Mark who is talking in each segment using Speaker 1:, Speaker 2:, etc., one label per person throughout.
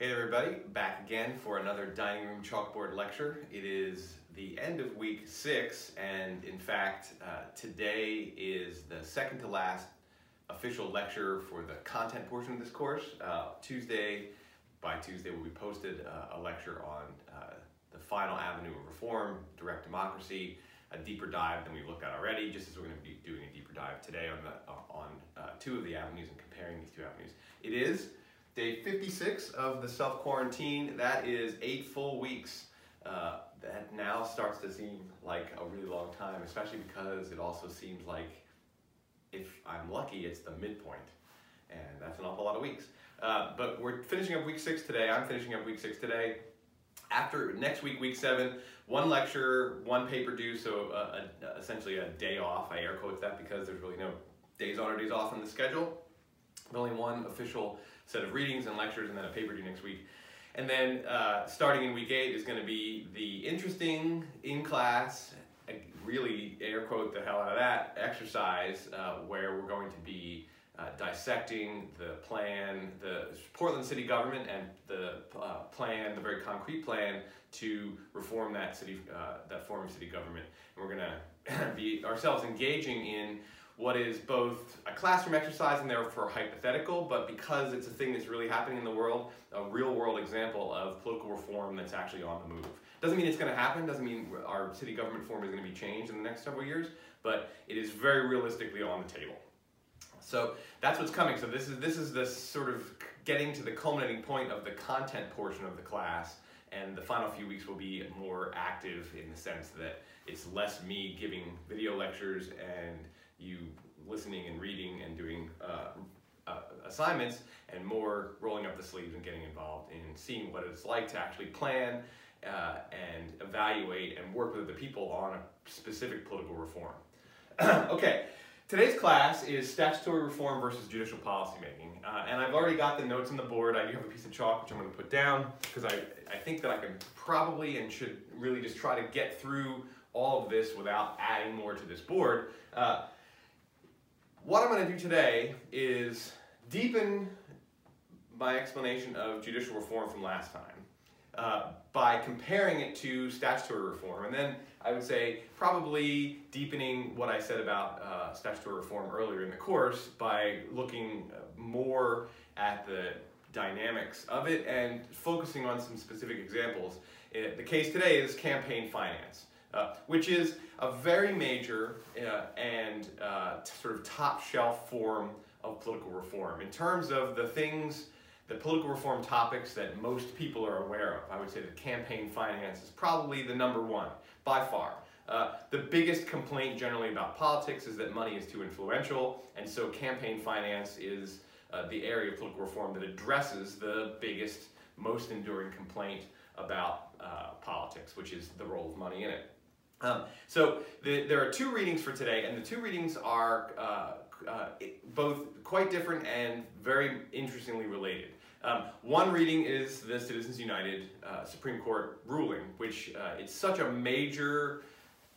Speaker 1: Hey everybody, back again for another dining room chalkboard lecture. It is the end of week six, and in fact, uh, today is the second to last official lecture for the content portion of this course. Uh, Tuesday, by Tuesday, will be posted uh, a lecture on uh, the final avenue of reform, direct democracy, a deeper dive than we've looked at already, just as we're going to be doing a deeper dive today on, the, on uh, two of the avenues and comparing these two avenues. It is day 56 of the self-quarantine. That is eight full weeks. Uh, that now starts to seem like a really long time, especially because it also seems like if I'm lucky, it's the midpoint. And that's an awful lot of weeks. Uh, but we're finishing up week six today. I'm finishing up week six today. After next week, week seven, one lecture, one paper due, so uh, a, essentially a day off. I air quotes that because there's really no days on or days off in the schedule. Only one official set of readings and lectures and then a paper due next week. And then uh, starting in week eight is going to be the interesting in-class, really air quote the hell out of that, exercise uh, where we're going to be uh, dissecting the plan, the Portland city government and the uh, plan, the very concrete plan to reform that city, uh, that form of city government. And we're going to be ourselves engaging in what is both a classroom exercise and therefore hypothetical, but because it's a thing that's really happening in the world, a real world example of political reform that's actually on the move. Doesn't mean it's going to happen, doesn't mean our city government form is going to be changed in the next several years, but it is very realistically on the table. So that's what's coming. So this is this is the sort of getting to the culminating point of the content portion of the class, and the final few weeks will be more active in the sense that it's less me giving video lectures and you listening and reading and doing uh, uh, assignments and more rolling up the sleeves and getting involved in seeing what it's like to actually plan uh, and evaluate and work with the people on a specific political reform. okay, today's class is statutory reform versus judicial policymaking. Uh, and I've already got the notes on the board. I do have a piece of chalk which I'm going to put down because I, I think that I can probably and should really just try to get through all of this without adding more to this board. Uh, what I'm going to do today is deepen my explanation of judicial reform from last time uh, by comparing it to statutory reform. And then I would say probably deepening what I said about uh, statutory reform earlier in the course by looking more at the dynamics of it and focusing on some specific examples. Uh, the case today is campaign finance uh, which is a very major uh, and uh, sort of top shelf form of political reform. In terms of the things, the political reform topics that most people are aware of, I would say that campaign finance is probably the number one, by far. Uh, the biggest complaint generally about politics is that money is too influential, and so campaign finance is uh, the area of political reform that addresses the biggest, most enduring complaint about uh, politics, which is the role of money in it. Um, so the, there are two readings for today, and the two readings are uh, uh, both quite different and very interestingly related. Um, one reading is the Citizens United uh, Supreme Court ruling, which uh, it's such a major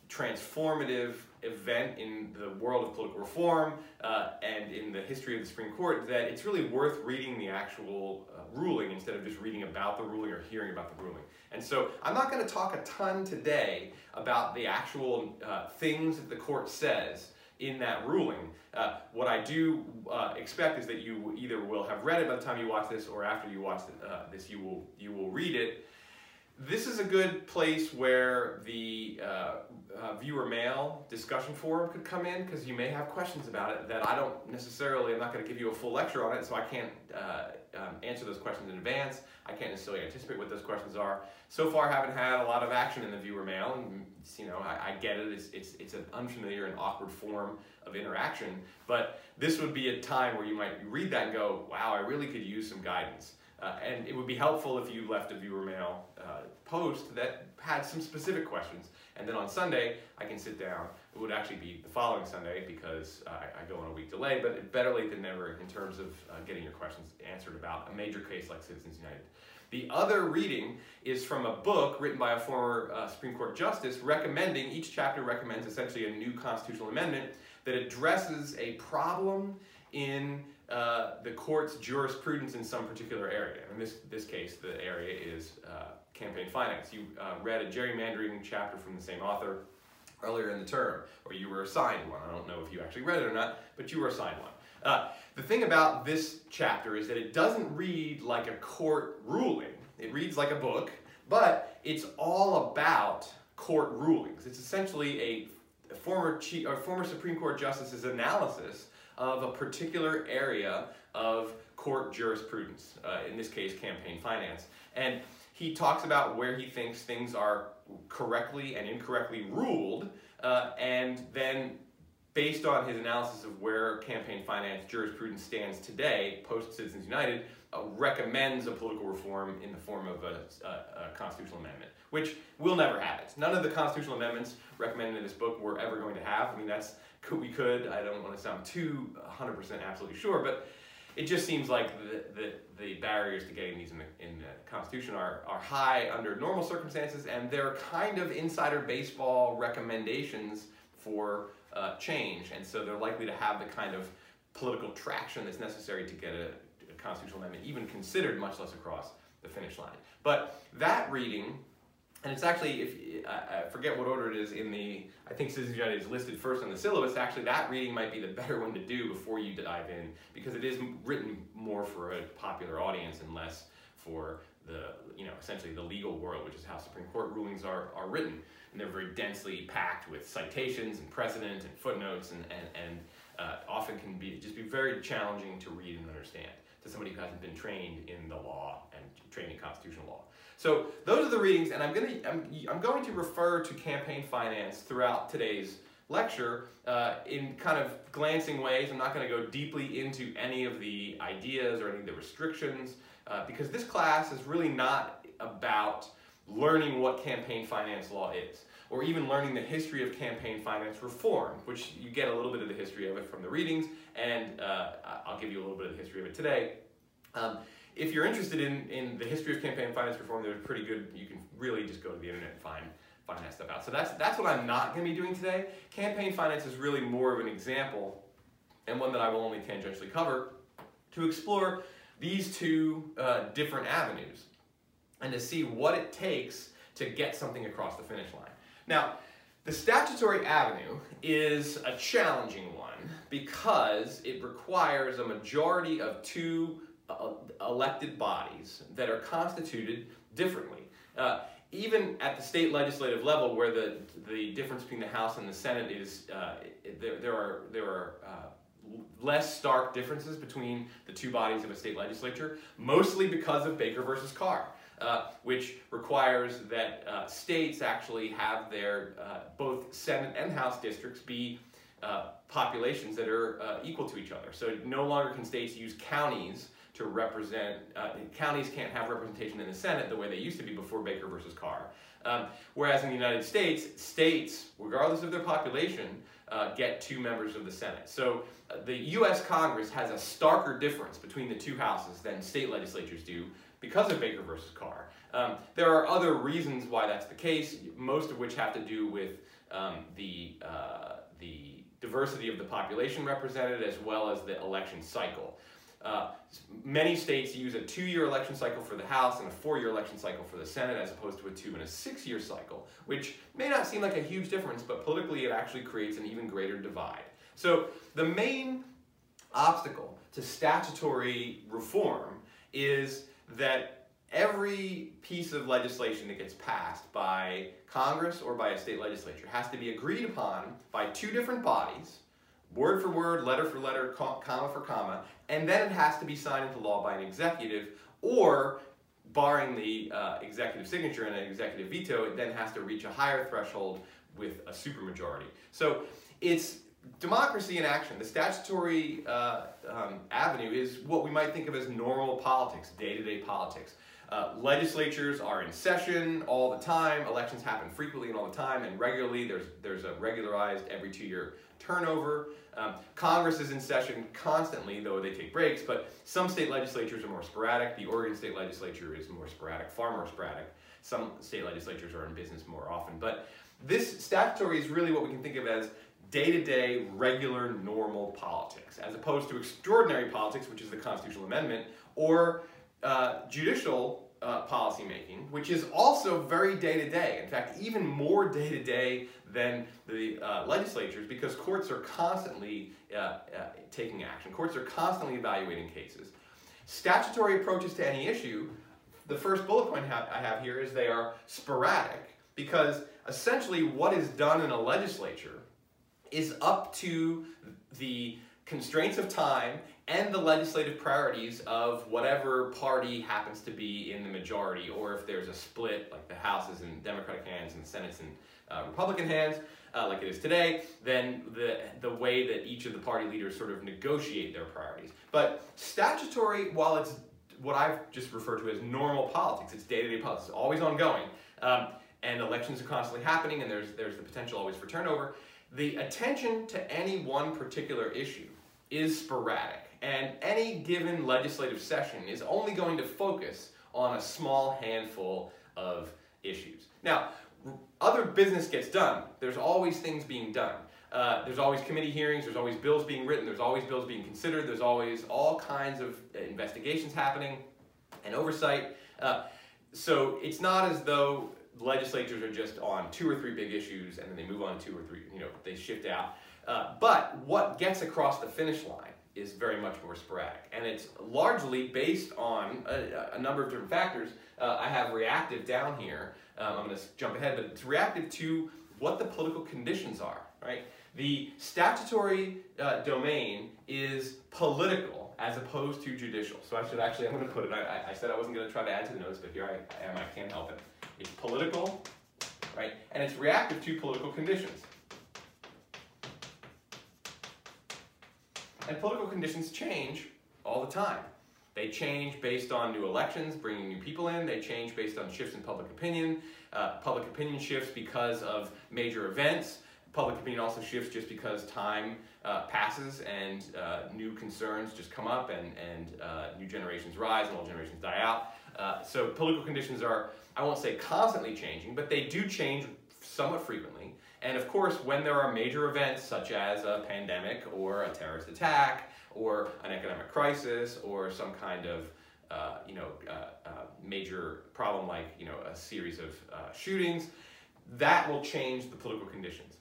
Speaker 1: transformative event in the world of political reform uh, and in the history of the Supreme Court that it's really worth reading the actual uh, ruling instead of just reading about the ruling or hearing about the ruling. And so I'm not going to talk a ton today about the actual uh, things that the court says in that ruling. Uh, what I do uh, expect is that you either will have read it by the time you watch this or after you watch uh, this you will, you will read it this is a good place where the uh, viewer mail discussion forum could come in because you may have questions about it that I don't necessarily, I'm not going to give you a full lecture on it, so I can't uh, um, answer those questions in advance. I can't necessarily anticipate what those questions are. So far, I haven't had a lot of action in the viewer mail, and you know, I, I get it. It's, it's, it's an unfamiliar and awkward form of interaction, but this would be a time where you might read that and go, wow, I really could use some guidance. Uh, and it would be helpful if you left a viewer mail uh, post that had some specific questions. And then on Sunday, I can sit down. It would actually be the following Sunday because uh, I, go on a week delay, but better late than never in terms of uh, getting your questions answered about a major case like Citizens United. The other reading is from a book written by a former uh, Supreme Court justice recommending, each chapter recommends essentially a new constitutional amendment that addresses a problem in uh, the court's jurisprudence in some particular area. In this, this case, the area is uh, campaign finance. You uh, read a gerrymandering chapter from the same author earlier in the term, or you were assigned one. I don't know if you actually read it or not, but you were assigned one. Uh, the thing about this chapter is that it doesn't read like a court ruling. It reads like a book, but it's all about court rulings. It's essentially a former chief, or former Supreme Court justice's analysis of a particular area of court jurisprudence, uh, in this case, campaign finance. And he talks about where he thinks things are correctly and incorrectly ruled, uh, and then based on his analysis of where campaign finance jurisprudence stands today, post Citizens United, uh, recommends a political reform in the form of a, a, a, constitutional amendment, which will never have it. None of the constitutional amendments recommended in this book we're ever going to have. I mean, that's could we could. I don't want to sound too 100% absolutely sure, but it just seems like the, the, the barriers to getting these in the, in the Constitution are, are high under normal circumstances, and they're kind of insider baseball recommendations for uh, change, and so they're likely to have the kind of political traction that's necessary to get a, a constitutional amendment even considered, much less across the finish line. But that reading and it's actually, if I forget what order it is in the, I think Citizens United is listed first on the syllabus. Actually, that reading might be the better one to do before you dive in because it is written more for a popular audience and less for the, you know, essentially the legal world, which is how Supreme Court rulings are, are written. And they're very densely packed with citations and precedent and footnotes and, and, and uh, often can be just be very challenging to read and understand to somebody who hasn't been trained in the law and trained in constitutional law. So those are the readings, and I'm going to I'm, I'm going to refer to campaign finance throughout today's lecture uh, in kind of glancing ways. I'm not going to go deeply into any of the ideas or any of the restrictions uh, because this class is really not about learning what campaign finance law is or even learning the history of campaign finance reform, which you get a little bit of the history of it from the readings, and uh, I'll give you a little bit of the history of it today. Um, if you're interested in, in the history of campaign finance reform, they're pretty good. You can really just go to the internet and find find that stuff out. So that's that's what I'm not going to be doing today. Campaign finance is really more of an example, and one that I will only tangentially cover, to explore these two uh, different avenues, and to see what it takes to get something across the finish line. Now, the statutory avenue is a challenging one because it requires a majority of two elected bodies that are constituted differently. Uh, even at the state legislative level, where the, the difference between the House and the Senate is, uh, there, there are, there are uh, less stark differences between the two bodies of a state legislature, mostly because of Baker versus Carr. Uh, which requires that uh, states actually have their uh, both Senate and House districts be uh, populations that are uh, equal to each other. So no longer can states use counties to represent, uh, counties can't have representation in the Senate the way they used to be before Baker versus Carr. Um, whereas in the United States, states, regardless of their population, uh, get two members of the Senate. So uh, the US Congress has a starker difference between the two houses than state legislatures do because of Baker versus Carr. Um, there are other reasons why that's the case, most of which have to do with um, the, uh, the diversity of the population represented as well as the election cycle. Uh, many states use a two-year election cycle for the House and a four-year election cycle for the Senate as opposed to a two and a six-year cycle, which may not seem like a huge difference, but politically it actually creates an even greater divide. So the main obstacle to statutory reform is that every piece of legislation that gets passed by Congress or by a state legislature has to be agreed upon by two different bodies word for word, letter for letter, comma for comma, and then it has to be signed into law by an executive, or barring the uh, executive signature and an executive veto, it then has to reach a higher threshold with a supermajority. So it's democracy in action. The statutory uh, um, avenue is what we might think of as normal politics, day-to-day -day politics. Uh, legislatures are in session all the time. Elections happen frequently and all the time and regularly. There's, there's a regularized every two-year turnover. Um, Congress is in session constantly, though they take breaks, but some state legislatures are more sporadic. The Oregon State Legislature is more sporadic, far more sporadic. Some state legislatures are in business more often. But this statutory is really what we can think of as day-to-day, regular, normal politics, as opposed to extraordinary politics, which is the constitutional amendment, or uh, judicial uh, policymaking, which is also very day-to-day. In fact, even more day-to-day than the uh, legislatures, because courts are constantly uh, uh, taking action. Courts are constantly evaluating cases. Statutory approaches to any issue, the first bullet point I have here is they are sporadic, because essentially what is done in a legislature is up to the constraints of time and the legislative priorities of whatever party happens to be in the majority, or if there's a split, like the House is in Democratic hands and the Senate's in uh, Republican hands, uh, like it is today, then the, the way that each of the party leaders sort of negotiate their priorities. But statutory, while it's what I've just referred to as normal politics, it's day-to-day -day politics, it's always ongoing, um, and elections are constantly happening, and there's, there's the potential always for turnover, the attention to any one particular issue is sporadic, and any given legislative session is only going to focus on a small handful of issues. Now, other business gets done. There's always things being done. Uh, there's always committee hearings, there's always bills being written, there's always bills being considered, there's always all kinds of investigations happening and oversight. Uh, so it's not as though legislatures are just on two or three big issues and then they move on to two or three, you know, they shift out. Uh, but what gets across the finish line is very much more sporadic. And it's largely based on a, a number of different factors. Uh, I have reactive down here. Um, I'm going to jump ahead, but it's reactive to what the political conditions are, right? The statutory uh, domain is political as opposed to judicial. So I should actually, I'm going to put it, I, I said I wasn't going to try to add to the notes, but here I, I am, I can't help it. It's political, right? And it's reactive to political conditions. And political conditions change all the time. They change based on new elections, bringing new people in. They change based on shifts in public opinion. Uh, public opinion shifts because of major events. Public opinion also shifts just because time uh, passes and uh, new concerns just come up and, and uh, new generations rise and old generations die out. Uh, so political conditions are, I won't say constantly changing, but they do change somewhat frequently. And of course, when there are major events such as a pandemic or a terrorist attack or an economic crisis or some kind of uh, you know, uh, uh, major problem like you know, a series of uh, shootings, that will change the political conditions.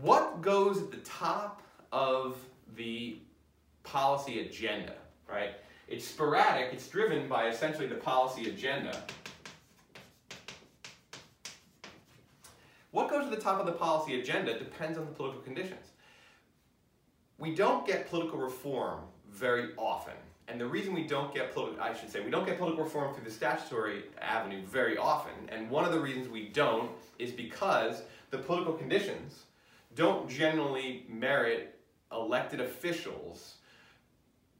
Speaker 1: What goes at the top of the policy agenda, right? It's sporadic, it's driven by essentially the policy agenda. What goes to the top of the policy agenda depends on the political conditions. We don't get political reform very often. And the reason we don't get political, I should say, we don't get political reform through the statutory avenue very often. And one of the reasons we don't is because the political conditions don't generally merit elected officials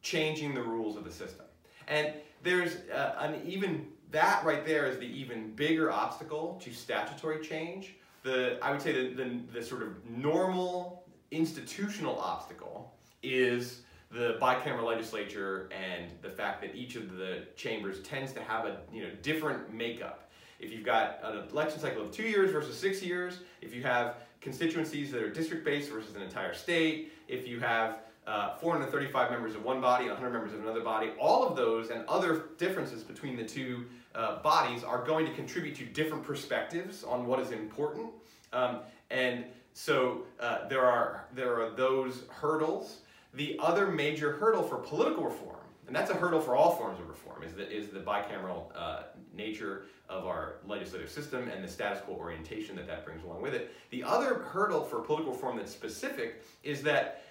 Speaker 1: changing the rules of the system. And there's uh, an even, that right there is the even bigger obstacle to statutory change the I would say the, the, the sort of normal institutional obstacle is the bicameral legislature and the fact that each of the chambers tends to have a you know different makeup. If you've got an election cycle of two years versus six years, if you have constituencies that are district-based versus an entire state, if you have uh, 435 members of one body 100 members of another body, all of those and other differences between the two uh, bodies are going to contribute to different perspectives on what is important. Um, and so uh, there, are, there are those hurdles. The other major hurdle for political reform, and that's a hurdle for all forms of reform, is the, is the bicameral uh, nature of our legislative system and the status quo orientation that that brings along with it. The other hurdle for political reform that's specific is that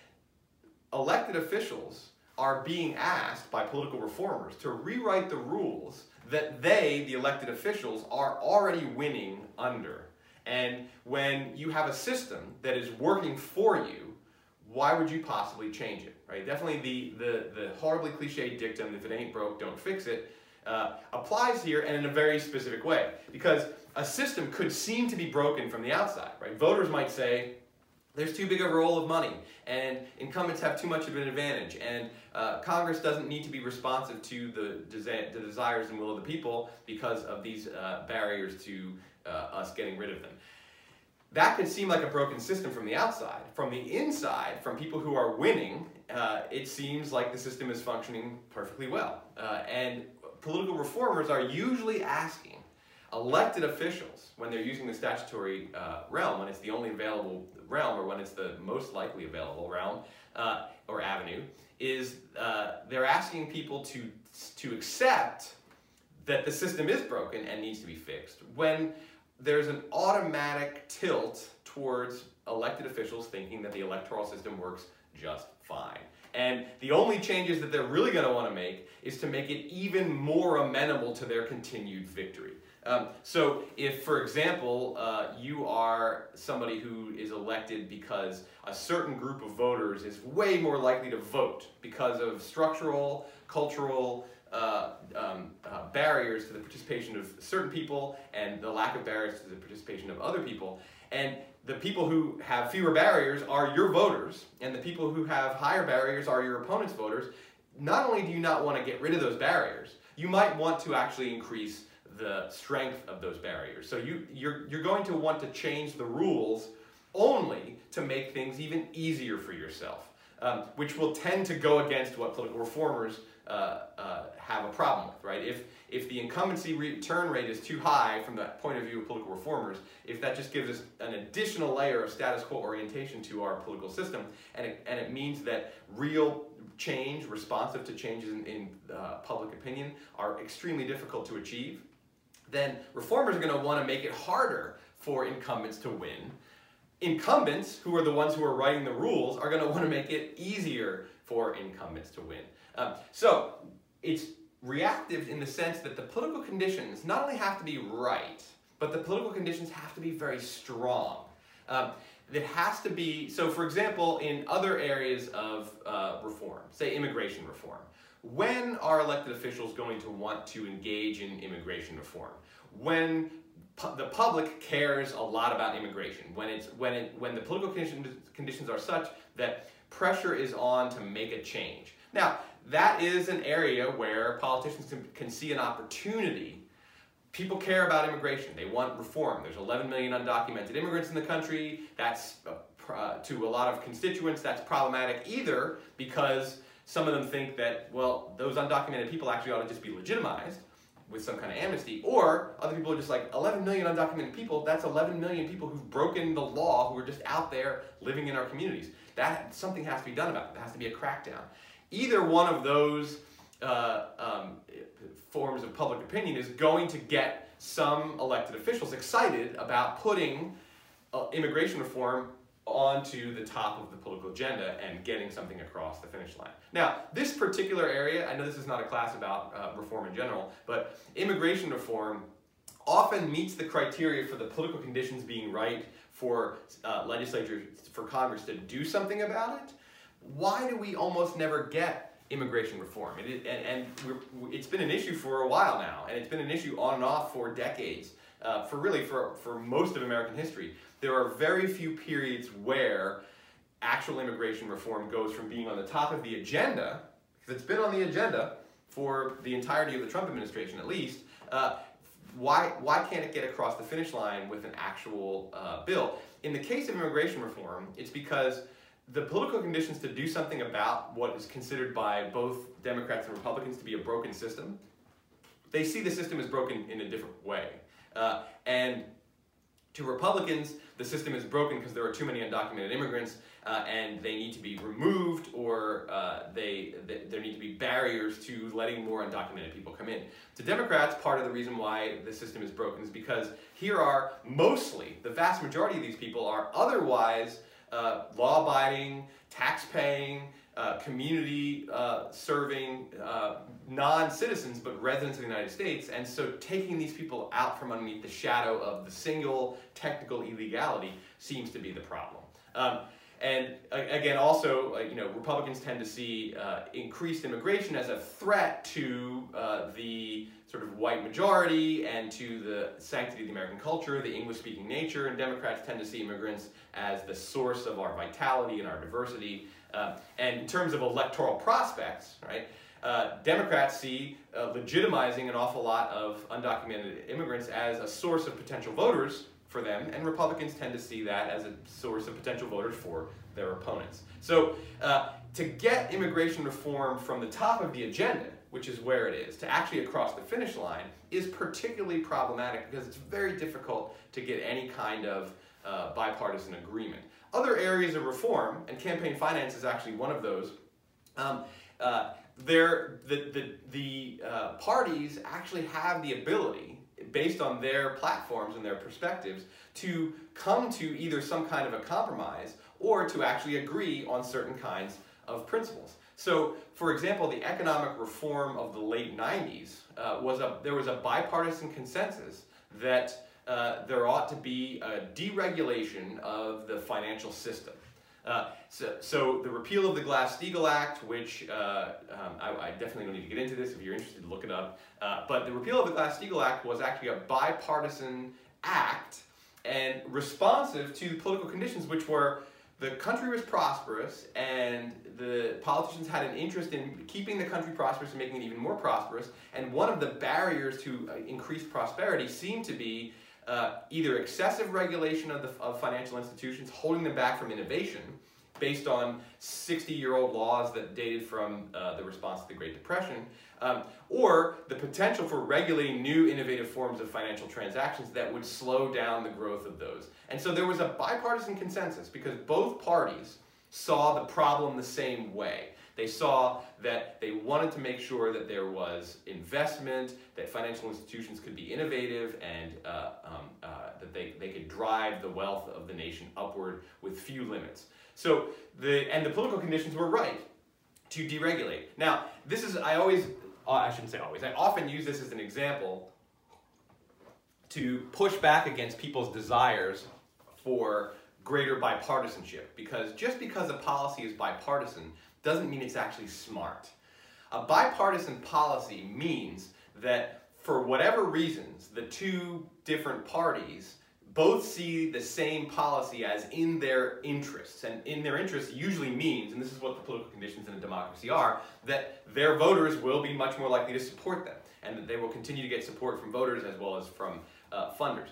Speaker 1: elected officials are being asked by political reformers to rewrite the rules that they, the elected officials, are already winning under. And when you have a system that is working for you, why would you possibly change it, right? Definitely the, the, the horribly cliched dictum, if it ain't broke, don't fix it, uh, applies here and in a very specific way. Because a system could seem to be broken from the outside, right? Voters might say, there's too big a role of money, and incumbents have too much of an advantage, and uh, Congress doesn't need to be responsive to the, desi the, desires and will of the people because of these uh, barriers to uh, us getting rid of them. that can seem like a broken system from the outside. From the inside, from people who are winning, uh, it seems like the system is functioning perfectly well. Uh, and political reformers are usually asking elected officials, when they're using the statutory uh, realm, when it's the only available realm or when it's the most likely available realm uh, or avenue, is uh, they're asking people to, to accept that the system is broken and needs to be fixed. When there's an automatic tilt towards elected officials thinking that the electoral system works just fine. And the only changes that they're really going to want to make is to make it even more amenable to their continued victory. Um, so if, for example, uh, you are somebody who is elected because a certain group of voters is way more likely to vote because of structural, cultural, uh, um, uh, barriers to the participation of certain people and the lack of barriers to the participation of other people. And the people who have fewer barriers are your voters, and the people who have higher barriers are your opponent's voters. Not only do you not want to get rid of those barriers, you might want to actually increase the strength of those barriers. So you, you're, you're going to want to change the rules only to make things even easier for yourself, um, which will tend to go against what political reformers uh, uh, have a problem with, right? If, if the incumbency return rate is too high from the point of view of political reformers, if that just gives us an additional layer of status quo orientation to our political system, and it, and it means that real change, responsive to changes in, in uh, public opinion, are extremely difficult to achieve, then reformers are going to want to make it harder for incumbents to win. Incumbents, who are the ones who are writing the rules, are going to want to make it easier for incumbents to win. Um, so it's reactive in the sense that the political conditions not only have to be right, but the political conditions have to be very strong. Um, it has to be, so for example, in other areas of uh, reform, say immigration reform, when are elected officials going to want to engage in immigration reform? When pu the public cares a lot about immigration, when, it's, when, it, when the political conditions, conditions are such that pressure is on to make a change. Now, that is an area where politicians can, can see an opportunity people care about immigration. They want reform. There's 11 million undocumented immigrants in the country. That's, uh, to a lot of constituents, that's problematic either because some of them think that, well, those undocumented people actually ought to just be legitimized with some kind of amnesty, or other people are just like, 11 million undocumented people, that's 11 million people who've broken the law, who are just out there living in our communities. That, something has to be done about it. There has to be a crackdown. Either one of those uh, um, forms of public opinion is going to get some elected officials excited about putting uh, immigration reform onto the top of the political agenda and getting something across the finish line. Now, this particular area, I know this is not a class about uh, reform in general, but immigration reform often meets the criteria for the political conditions being right for uh, legislatures, for Congress to do something about it. Why do we almost never get immigration reform? It, and, and it's been an issue for a while now, and it's been an issue on and off for decades, uh, for really for, for most of American history there are very few periods where actual immigration reform goes from being on the top of the agenda, because it's been on the agenda for the entirety of the Trump administration at least, uh, why, why can't it get across the finish line with an actual uh, bill? In the case of immigration reform, it's because the political conditions to do something about what is considered by both Democrats and Republicans to be a broken system, they see the system as broken in a different way. Uh, and to Republicans, the system is broken because there are too many undocumented immigrants uh, and they need to be removed or uh, they, there need to be barriers to letting more undocumented people come in. To Democrats, part of the reason why the system is broken is because here are mostly, the vast majority of these people are otherwise uh, law-abiding, tax-paying, uh, non-citizens but residents of the United States and so taking these people out from underneath the shadow of the single technical illegality seems to be the problem. Um, and again, also, uh, you know, Republicans tend to see uh, increased immigration as a threat to uh, the sort of white majority and to the sanctity of the American culture, the English-speaking nature, and Democrats tend to see immigrants as the source of our vitality and our diversity. Uh, and in terms of electoral prospects, right, uh, Democrats see uh, legitimizing an awful lot of undocumented immigrants as a source of potential voters for them, and Republicans tend to see that as a source of potential voters for their opponents. So uh, to get immigration reform from the top of the agenda, which is where it is, to actually across the finish line, is particularly problematic because it's very difficult to get any kind of uh, bipartisan agreement. Other areas of reform, and campaign finance is actually one of those, um, uh, the, the, the uh, parties actually have the ability, based on their platforms and their perspectives, to come to either some kind of a compromise or to actually agree on certain kinds of principles. So, for example, the economic reform of the late 90s uh, was a, there was a bipartisan consensus that uh, there ought to be a deregulation of the financial system. Uh, so, so, the repeal of the Glass-Steagall Act, which uh, um, I, I, definitely don't need to get into this if you're interested, look it up. Uh, but the repeal of the Glass-Steagall Act was actually a bipartisan act and responsive to political conditions which were the country was prosperous and the politicians had an interest in keeping the country prosperous and making it even more prosperous. And one of the barriers to uh, increased prosperity seemed to be uh, either excessive regulation of, the, of financial institutions, holding them back from innovation, based on 60-year-old laws that dated from uh, the response to the Great Depression, um, or the potential for regulating new innovative forms of financial transactions that would slow down the growth of those. And so there was a bipartisan consensus because both parties saw the problem the same way. They saw that they wanted to make sure that there was investment, that financial institutions could be innovative, and uh, um, uh, that they, they could drive the wealth of the nation upward with few limits. So the and the political conditions were right to deregulate. Now, this is I always uh, I shouldn't say always. I often use this as an example to push back against people's desires for greater bipartisanship because just because a policy is bipartisan doesn't mean it's actually smart. A bipartisan policy means that for whatever reasons, the two different parties both see the same policy as in their interests. And in their interests usually means, and this is what the political conditions in a democracy are, that their voters will be much more likely to support them and that they will continue to get support from voters as well as from uh, funders.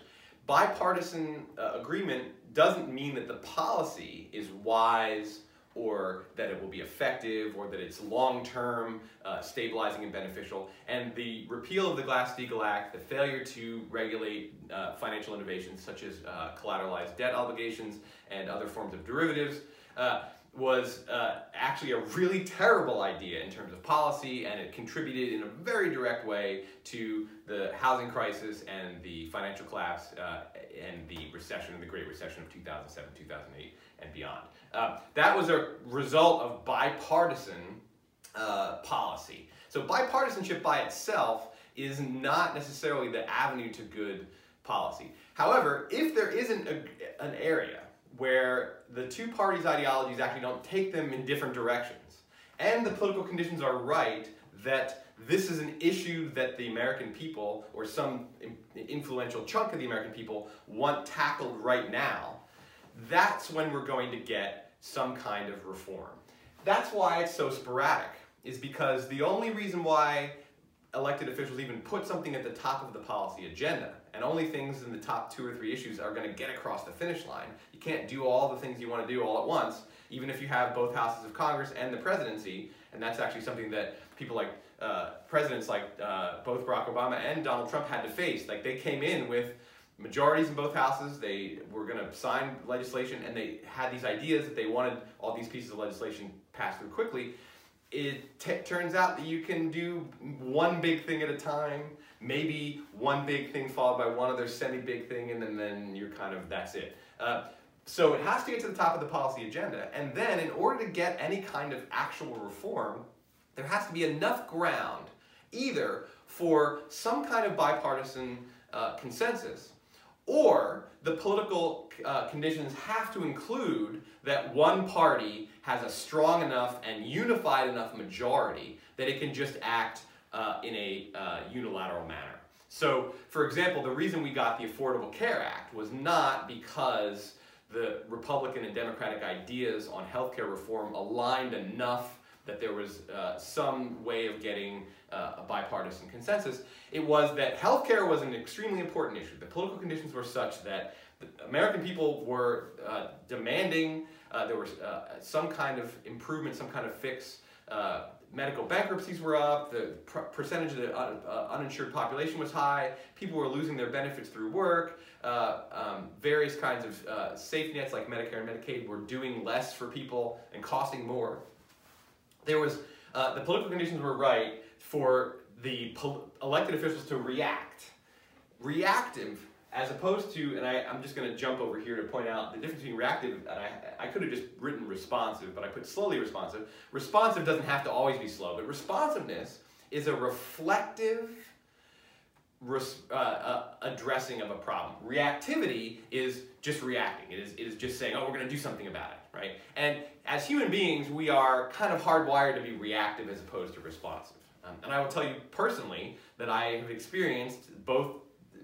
Speaker 1: Bipartisan uh, agreement doesn't mean that the policy is wise or that it will be effective or that it's long-term uh, stabilizing and beneficial. And the repeal of the Glass-Steagall Act, the failure to regulate uh, financial innovations such as uh, collateralized debt obligations and other forms of derivatives uh, was uh, actually a really terrible idea in terms of policy and it contributed in a very direct way to the housing crisis and the financial collapse uh, and the recession, the Great Recession of 2007, 2008 and beyond. Uh, that was a result of bipartisan uh, policy. So bipartisanship by itself is not necessarily the avenue to good policy. However, if there isn't a, an area where the two parties' ideologies actually don't take them in different directions, and the political conditions are right that this is an issue that the American people, or some influential chunk of the American people, want tackled right now, that's when we're going to get some kind of reform. That's why it's so sporadic, is because the only reason why elected officials even put something at the top of the policy agenda, and only things in the top two or three issues are going to get across the finish line. You can't do all the things you want to do all at once, even if you have both houses of Congress and the presidency, and that's actually something that people like uh, presidents like uh, both Barack Obama and Donald Trump had to face. Like they came in with majorities in both houses. They were going to sign legislation, and they had these ideas that they wanted all these pieces of legislation passed through quickly. It turns out that you can do one big thing at a time, maybe one big thing followed by one other semi-big thing, and then, then you're kind of, that's it. Uh, so it has to get to the top of the policy agenda, and then in order to get any kind of actual reform, there has to be enough ground either for some kind of bipartisan uh, consensus or the political uh, conditions have to include that one party has a strong enough and unified enough majority that it can just act uh, in a uh, unilateral manner. So, for example, the reason we got the Affordable Care Act was not because the Republican and Democratic ideas on healthcare reform aligned enough that there was uh, some way of getting uh, a bipartisan consensus. It was that healthcare was an extremely important issue. The political conditions were such that American people were uh, demanding uh, there was uh, some kind of improvement, some kind of fix. Uh, medical bankruptcies were up, the percentage of the uninsured population was high, people were losing their benefits through work, um, various kinds of safety nets like Medicare and Medicaid were doing less for people and costing more. There was, the political conditions were right for the elected officials to react. Reactive as opposed to, and I, I'm just going to jump over here to point out the difference between reactive, and I, I could have just written responsive, but I put slowly responsive. Responsive doesn't have to always be slow, but responsiveness is a reflective res, uh, uh, addressing of a problem. Reactivity is just reacting. It is, it is just saying, oh, we're going to do something about it, right? And as human beings, we are kind of hardwired to be reactive as opposed to responsive. Um, and I will tell you personally that I have experienced both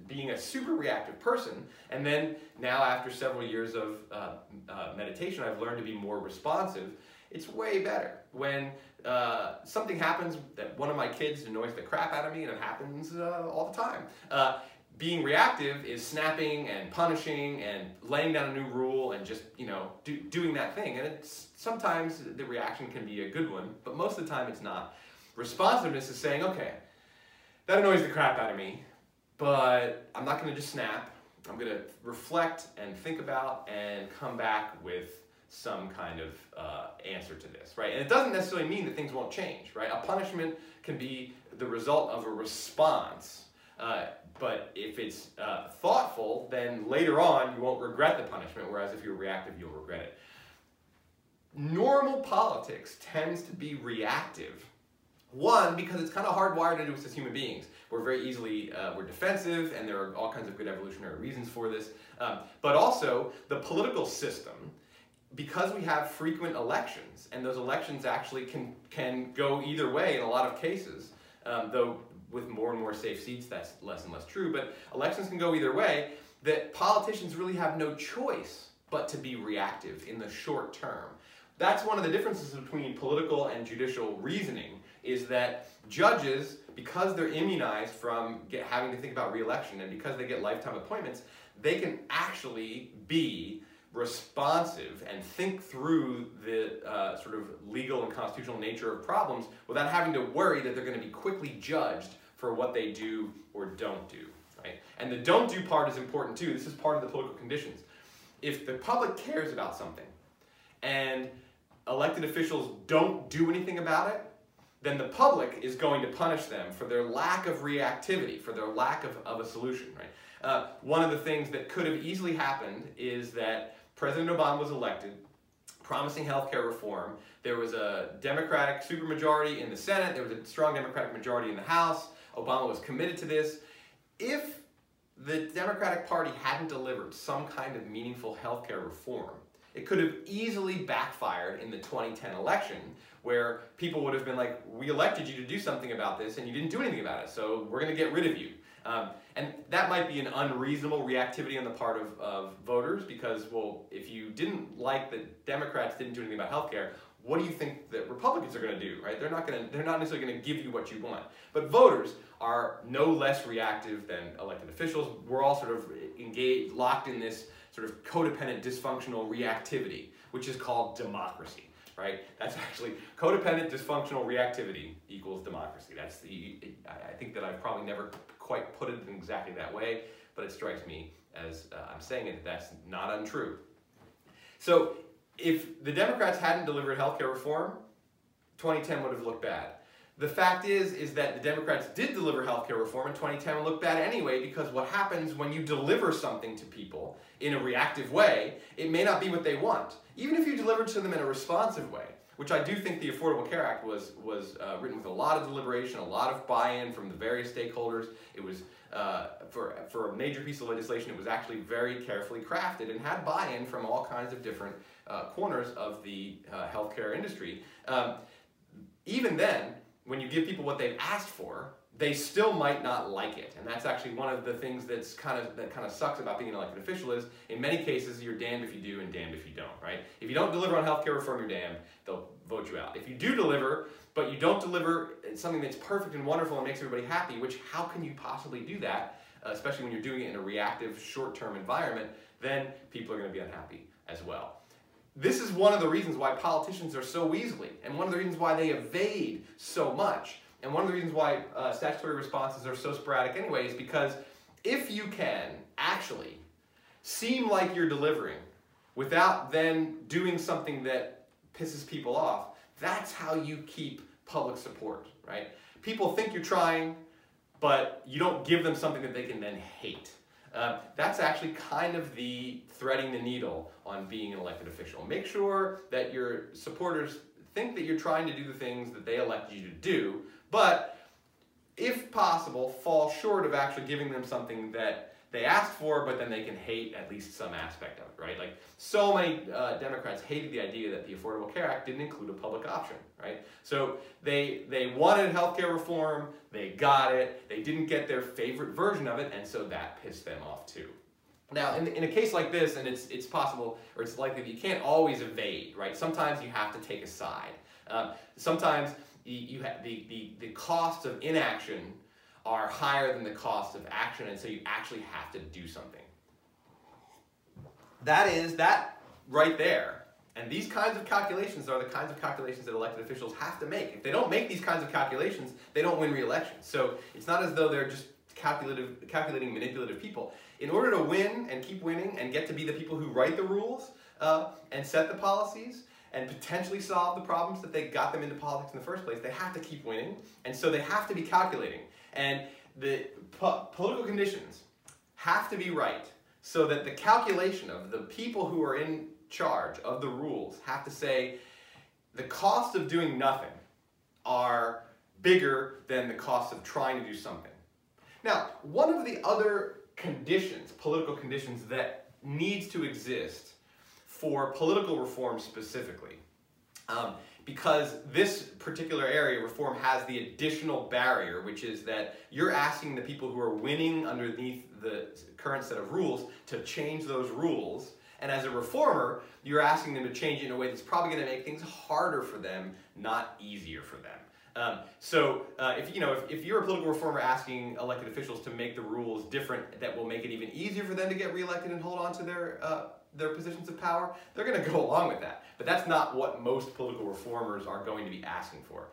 Speaker 1: being a super reactive person. And then now, after several years of uh, uh, meditation, I've learned to be more responsive. It's way better when uh, something happens that one of my kids annoys the crap out of me, and it happens uh, all the time. Being reactive is snapping and punishing and laying down a new rule and just you know do, doing that thing. And it's sometimes the reaction can be a good one, but most of the time it's not. Responsiveness is saying, okay, that annoys the crap out of me but I'm not going to just snap. I'm going to reflect and think about and come back with some kind of uh, answer to this, right? And it doesn't necessarily mean that things won't change, right? A punishment can be the result of a response, uh, but if it's uh, thoughtful, then later on you won't regret the punishment, whereas if you're reactive, you'll regret it. Normal politics tends to be reactive one, because it's kind of hardwired into us as human beings. We're very easily, uh, we're defensive, and there are all kinds of good evolutionary reasons for this. Um, but also, the political system, because we have frequent elections, and those elections actually can, can go either way in a lot of cases, um, though with more and more safe seats, that's less and less true, but elections can go either way, that politicians really have no choice but to be reactive in the short term. That's one of the differences between political and judicial reasoning is that judges, because they're immunized from get, having to think about reelection and because they get lifetime appointments, they can actually be responsive and think through the uh, sort of legal and constitutional nature of problems without having to worry that they're going to be quickly judged for what they do or don't do. Right? And the don't do part is important too. This is part of the political conditions. If the public cares about something and elected officials don't do anything about it, then the public is going to punish them for their lack of reactivity, for their lack of, of a solution, right? Uh, one of the things that could have easily happened is that President Obama was elected, promising health care reform. There was a Democratic supermajority in the Senate, there was a strong Democratic majority in the House. Obama was committed to this. If the Democratic Party hadn't delivered some kind of meaningful health care reform, it could have easily backfired in the 2010 election where people would have been like, we elected you to do something about this and you didn't do anything about it, so we're going to get rid of you. Um, and that might be an unreasonable reactivity on the part of, of voters because, well, if you didn't like that Democrats didn't do anything about health care, what do you think that Republicans are going to do, right? They're not going to, they're not necessarily going to give you what you want. But voters are no less reactive than elected officials. We're all sort of engaged, locked in this sort of codependent dysfunctional reactivity, which is called democracy right? That's actually codependent dysfunctional reactivity equals democracy. That's the, I think that I've probably never quite put it in exactly that way, but it strikes me as uh, I'm saying it, that's not untrue. So if the Democrats hadn't delivered healthcare reform, 2010 would have looked bad. The fact is, is that the Democrats did deliver healthcare reform in 2010 and looked bad anyway because what happens when you deliver something to people in a reactive way, it may not be what they want. Even if you deliver to them in a responsive way, which I do think the Affordable Care Act was, was uh, written with a lot of deliberation, a lot of buy-in from the various stakeholders. It was, uh, for, for a major piece of legislation, it was actually very carefully crafted and had buy-in from all kinds of different uh, corners of the uh, healthcare industry. Um, even then, when you give people what they've asked for, they still might not like it. And that's actually one of the things that's kind of that kind of sucks about being an elected official is in many cases you're damned if you do and damned if you don't, right? If you don't deliver on healthcare reform, you're damned. They'll vote you out. If you do deliver, but you don't deliver something that's perfect and wonderful and makes everybody happy, which how can you possibly do that, uh, especially when you're doing it in a reactive, short-term environment, then people are going to be unhappy as well. This is one of the reasons why politicians are so weaselly, and one of the reasons why they evade so much and one of the reasons why uh, statutory responses are so sporadic anyway is because if you can actually seem like you're delivering without then doing something that pisses people off, that's how you keep public support, right? People think you're trying, but you don't give them something that they can then hate. Uh, that's actually kind of the threading the needle on being an elected official. Make sure that your supporters think that you're trying to do the things that they elected you to do, but if possible, fall short of actually giving them something that they asked for, but then they can hate at least some aspect of it, right? Like so many uh, Democrats hated the idea that the Affordable Care Act didn't include a public option, right? So they they wanted healthcare reform, they got it, they didn't get their favorite version of it, and so that pissed them off too. Now, in, in a case like this, and it's it's possible or it's likely that you can't always evade, right? Sometimes you have to take a side. Um, sometimes you the, the, the costs of inaction are higher than the cost of action, and so you actually have to do something. That is that right there. And these kinds of calculations are the kinds of calculations that elected officials have to make. If they don't make these kinds of calculations, they don't win re-election. So it's not as though they're just calculative, calculating manipulative people. In order to win and keep winning and get to be the people who write the rules uh, and set the policies, and potentially solve the problems that they got them into politics in the first place, they have to keep winning. And so they have to be calculating. And the po political conditions have to be right so that the calculation of the people who are in charge of the rules have to say the cost of doing nothing are bigger than the cost of trying to do something. Now, one of the other conditions, political conditions, that needs to exist for political reform specifically. Um, because this particular area, reform, has the additional barrier, which is that you're asking the people who are winning underneath the current set of rules to change those rules. And as a reformer, you're asking them to change it in a way that's probably going to make things harder for them, not easier for them. Um, so uh, if you know if, if you're a political reformer asking elected officials to make the rules different that will make it even easier for them to get reelected and hold on to their uh, their positions of power, they're going to go along with that. But that's not what most political reformers are going to be asking for.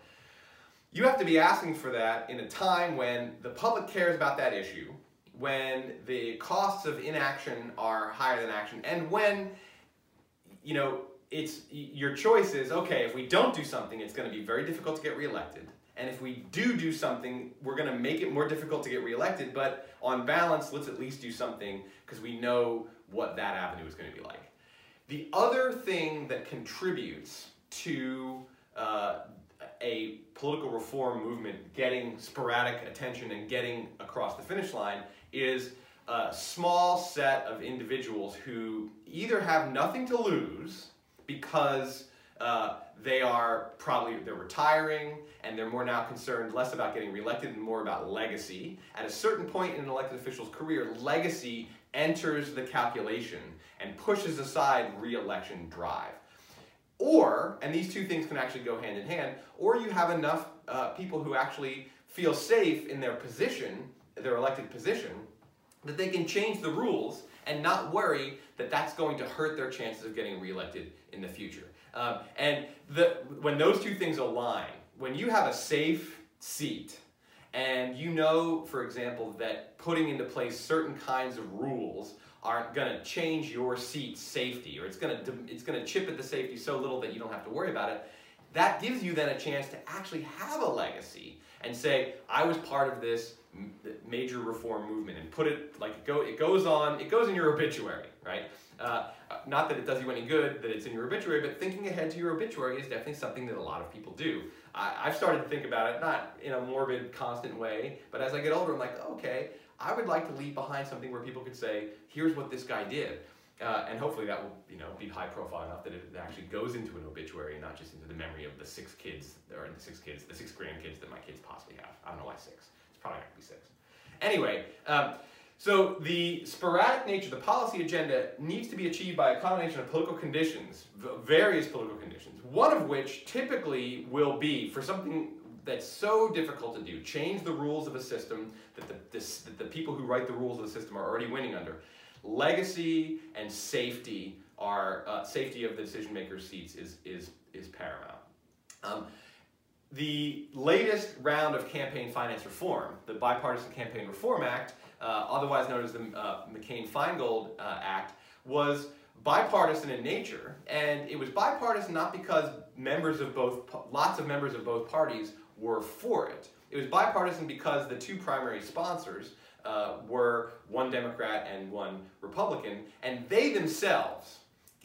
Speaker 1: You have to be asking for that in a time when the public cares about that issue, when the costs of inaction are higher than action, and when, you know, it's your choice is okay, if we don't do something, it's going to be very difficult to get reelected. And if we do do something, we're going to make it more difficult to get reelected. But on balance, let's at least do something because we know what that avenue is going to be like. The other thing that contributes to uh, a political reform movement getting sporadic attention and getting across the finish line is a small set of individuals who either have nothing to lose because uh, they are probably they're retiring and they're more now concerned less about getting reelected and more about legacy. At a certain point in an elected official's career, legacy enters the calculation and pushes aside re-election drive. Or, and these two things can actually go hand in hand, or you have enough uh, people who actually feel safe in their position, their elected position, that they can change the rules and not worry that that's going to hurt their chances of getting reelected in the future. Um, and the, when those two things align, when you have a safe seat and you know, for example, that putting into place certain kinds of rules aren't going to change your seat's safety or it's going to it's going to chip at the safety so little that you don't have to worry about it. That gives you then a chance to actually have a legacy and say i was part of this major reform movement and put it like it, go, it goes on it goes in your obituary right uh, not that it does you any good that it's in your obituary but thinking ahead to your obituary is definitely something that a lot of people do I, have started to think about it not in a morbid constant way but as i get older i'm like okay I would like to leave behind something where people could say, here's what this guy did. Uh, and hopefully that will you know, be high profile enough that it actually goes into an obituary and not just into the memory of the six kids, or the six kids, the six grandkids that my kids possibly have. I don't know why six. It's probably not going to be six. Anyway, um, so the sporadic nature, the policy agenda needs to be achieved by a combination of political conditions, various political conditions, one of which typically will be for something that's so difficult to do, change the rules of a system that the, this, that the people who write the rules of the system are already winning under. Legacy and safety are, uh, safety of the decision maker's seats is, is, is paramount. Um, the latest round of campaign finance reform, the Bipartisan Campaign Reform Act, otherwise known as the uh, McCain-Feingold uh, Act, was bipartisan in nature, and it was bipartisan not because members of both, lots of members of both parties were for it. It was bipartisan because the two primary sponsors uh, were one Democrat and one Republican, and they themselves,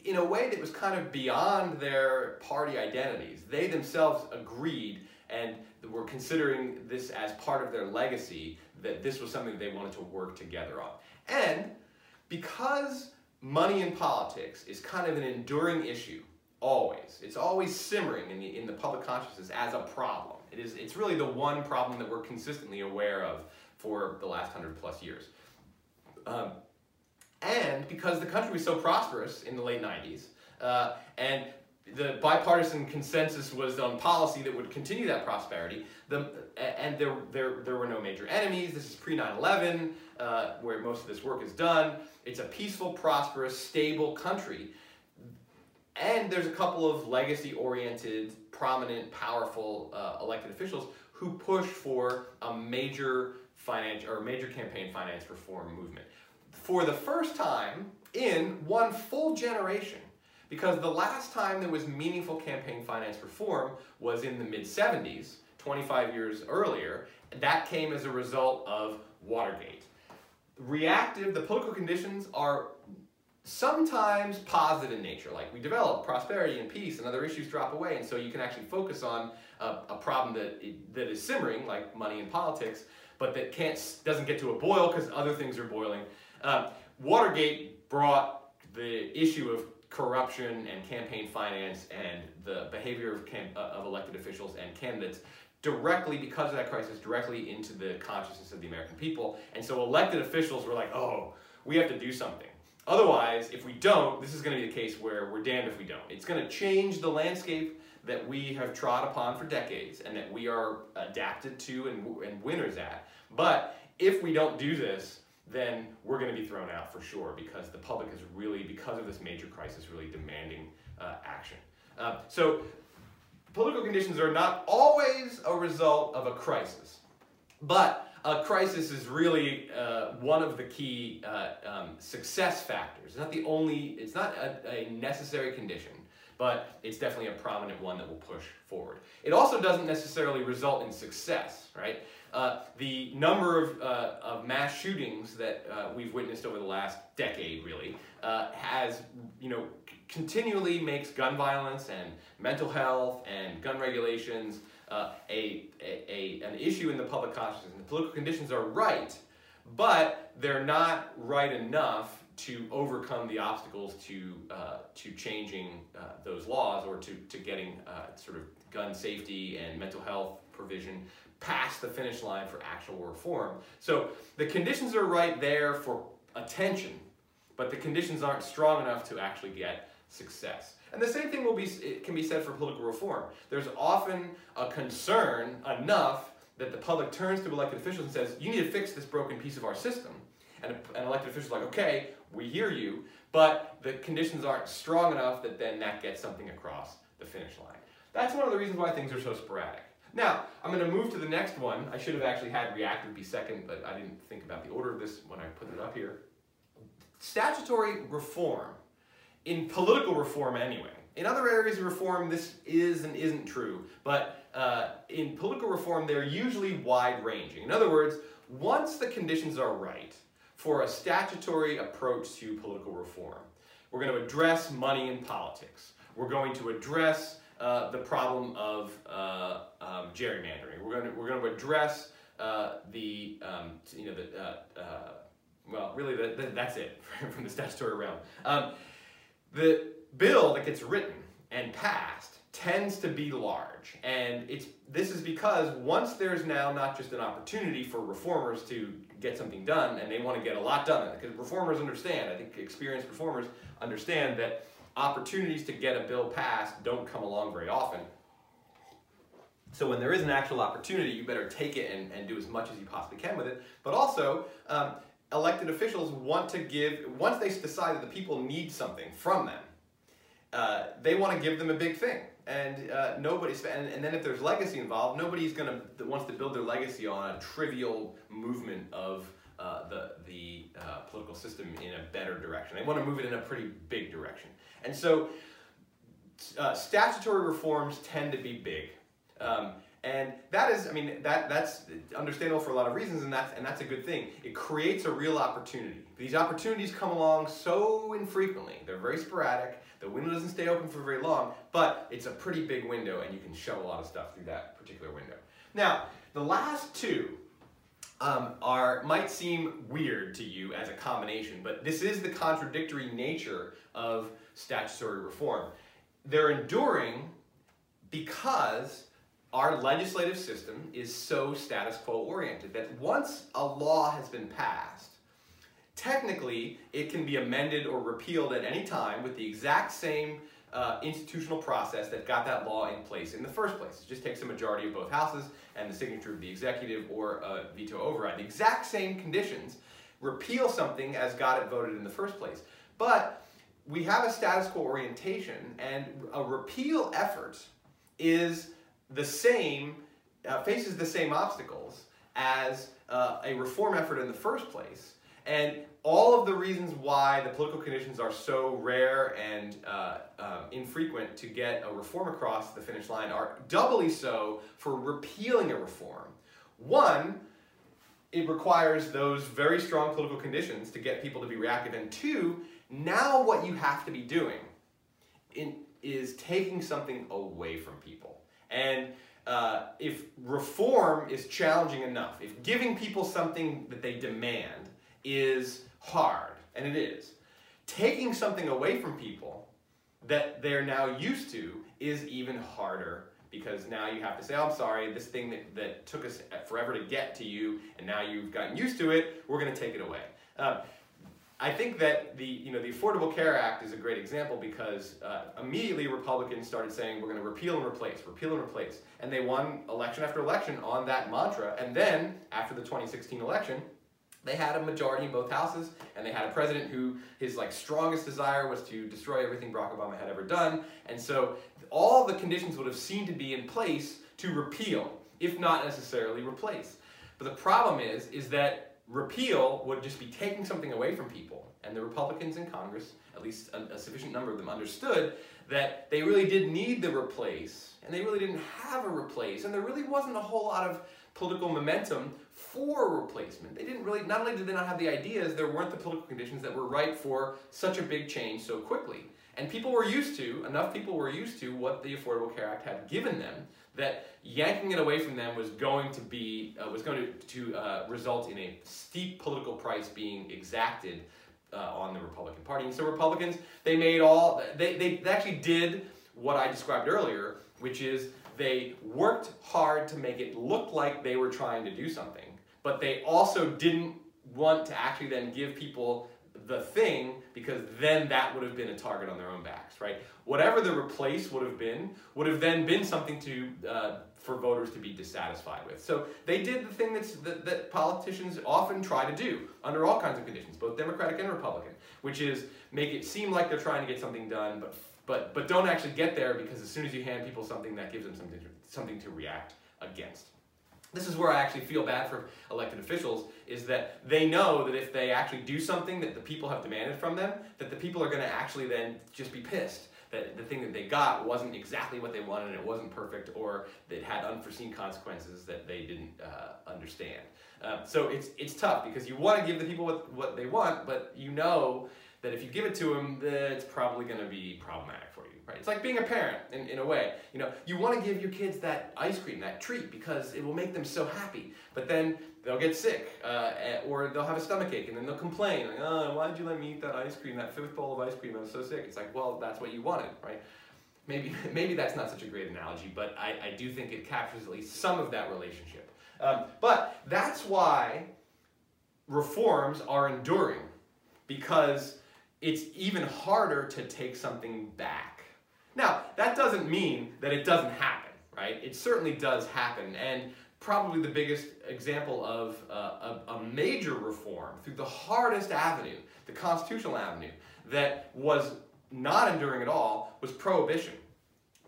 Speaker 1: in a way that was kind of beyond their party identities, they themselves agreed and were considering this as part of their legacy that this was something they wanted to work together on. And because money in politics is kind of an enduring issue, always, it's always simmering in the, in the public consciousness as a problem. It is, it's really the one problem that we're consistently aware of for the last hundred plus years. Um, and because the country was so prosperous in the late 90s, uh, and the bipartisan consensus was on policy that would continue that prosperity. The, and there, there, there were no major enemies. This is pre 9 11, uh, where most of this work is done. It's a peaceful, prosperous, stable country. And there's a couple of legacy oriented, prominent, powerful uh, elected officials who push for a major finance or major campaign finance reform movement. For the first time in one full generation, because the last time there was meaningful campaign finance reform was in the mid 70s, 25 years earlier. That came as a result of Watergate. Reactive, the political conditions are sometimes positive in nature, like we develop prosperity and peace and other issues drop away, and so you can actually focus on a, a problem that, that is simmering, like money and politics, but that can't, doesn't get to a boil because other things are boiling. Uh, Watergate brought the issue of corruption and campaign finance and the behavior of, uh, of elected officials and candidates directly, because of that crisis, directly into the consciousness of the American people. And so elected officials were like, oh, we have to do something. Otherwise, if we don't, this is going to be the case where we're damned if we don't. It's going to change the landscape that we have trod upon for decades and that we are adapted to and, and winners at. But if we don't do this, then we're going to be thrown out for sure because the public is really, because of this major crisis, really demanding uh, action. Uh, so political conditions are not always a result of a crisis, but a crisis is really uh, one of the key uh, um, success factors. It's not the only, it's not a, a necessary condition, but it's definitely a prominent one that will push forward. It also doesn't necessarily result in success, right? Uh, the number of, uh, of mass shootings that uh, we've witnessed over the last decade, really, uh, has, you know, continually makes gun violence and mental health and gun regulations uh, a, a, a, an issue in the public consciousness. And the political conditions are right, but they're not right enough to overcome the obstacles to, to changing those laws or to, to getting sort of gun safety and mental health provision past the finish line for actual reform. So the conditions are right there for attention, but the conditions aren't strong enough to actually get success. And the same thing will be can be said for political reform. There's often a concern enough that the public turns to elected officials and says, you need to fix this broken piece of our system. And an elected official is like, okay, we hear you, but the conditions aren't strong enough that then that gets something across the finish line. That's one of the reasons why things are so sporadic. Now, I'm going to move to the next one. I should have actually had reactive be second, but I didn't think about the order of this when I put it up here. Statutory reform, in political reform anyway. In other areas of reform, this is and isn't true, but uh, in political reform, they're usually wide-ranging. In other words, once the conditions are right for a statutory approach to political reform, we're going to address money in politics. We're going to address uh, the problem of uh, um, gerrymandering. We're going to we're going to address uh, the um, you know the uh, uh, well really the, the, that's it from the statutory realm. Um, the bill that gets written and passed tends to be large. And it's this is because once there's now not just an opportunity for reformers to get something done, and they want to get a lot done, because reformers understand, I think experienced reformers understand that opportunities to get a bill passed don't come along very often. So when there is an actual opportunity, you better take it and, and do as much as you possibly can with it. But also, um, elected officials want to give, once they decide that the people need something from them, uh, they want to give them a big thing. And uh, nobody's, and, and then if there's legacy involved, nobody's gonna wants to build their legacy on a trivial movement of uh, the the uh, political system in a better direction. They want to move it in a pretty big direction. And so, uh, statutory reforms tend to be big. Um, and that is, I mean, that, that's understandable for a lot of reasons, and that's, and that's a good thing. It creates a real opportunity. These opportunities come along so infrequently. They're very sporadic. The window doesn't stay open for very long, but it's a pretty big window, and you can shove a lot of stuff through that particular window. Now, the last two um, are might seem weird to you as a combination, but this is the contradictory nature of statutory reform. They're enduring because our legislative system is so status quo oriented that once a law has been passed, technically it can be amended or repealed at any time with the exact same uh, institutional process that got that law in place in the first place. It just takes a majority of both houses and the signature of the executive or a veto override. The exact same conditions repeal something as got it voted in the first place. But we have a status quo orientation and a repeal effort is the same, uh, faces the same obstacles as uh, a reform effort in the first place. And all of the reasons why the political conditions are so rare and uh, um, infrequent to get a reform across the finish line are doubly so for repealing a reform. One, it requires those very strong political conditions to get people to be reactive. And two, now what you have to be doing in, is taking something away from people. And uh, if reform is challenging enough, if giving people something that they demand is hard, and it is, taking something away from people that they're now used to is even harder because now you have to say, oh, I'm sorry, this thing that, that took us forever to get to you, and now you've gotten used to it, we're going to take it away. Um, I think that the, you know, the Affordable Care Act is a great example because uh, immediately Republicans started saying we're going to repeal and replace, repeal and replace. And they won election after election on that mantra. And then, after the 2016 election, they had a majority in both houses, and they had a president who his like strongest desire was to destroy everything Barack Obama had ever done. And so all the conditions would have seemed to be in place to repeal, if not necessarily replace. But the problem is, is that repeal would just be taking something away from people. And the Republicans in Congress, at least a, a, sufficient number of them, understood that they really did need the replace, and they really didn't have a replace, and there really wasn't a whole lot of political momentum for replacement. They didn't really, not only did they not have the ideas, there weren't the political conditions that were right for such a big change so quickly. And people were used to, enough people were used to what the Affordable Care Act had given them that yanking it away from them was going to be uh, was going to, to uh, result in a steep political price being exacted uh, on the Republican Party. And so Republicans, they made all they, they actually did what I described earlier, which is they worked hard to make it look like they were trying to do something, but they also didn't want to actually then give people the thing because then that would have been a target on their own backs, right? Whatever the replace would have been would have then been something to uh, for voters to be dissatisfied with. So they did the thing that's, that, that politicians often try to do under all kinds of conditions, both Democratic and Republican, which is make it seem like they're trying to get something done, but but but don't actually get there because as soon as you hand people something, that gives them something to, something to react against. This is where I actually feel bad for elected officials is that they know that if they actually do something that the people have demanded from them, that the people are going to actually then just be pissed that the thing that they got wasn't exactly what they wanted and it wasn't perfect or that had unforeseen consequences that they didn't uh, understand. Uh, so it's, it's tough because you want to give the people what, what they want, but you know that if you give it to them, that it's probably going to be problematic. Right? It's like being a parent in, in a way. You know, you want to give your kids that ice cream, that treat, because it will make them so happy. But then they'll get sick, uh, eh, or they'll have a stomach ache, and then they'll complain, like, oh, why did you let me eat that ice cream, that fifth bowl of ice cream? I'm so sick. It's like, well, that's what you wanted, right? maybe, maybe that's not such a great analogy, but I, I do think it captures at least some of that relationship. Um, but that's why reforms are enduring, because it's even harder to take something back. Now, that doesn't mean that it doesn't happen, right? It certainly does happen, and probably the biggest example of uh, a, a major reform through the hardest avenue, the constitutional avenue, that was not enduring at all was prohibition.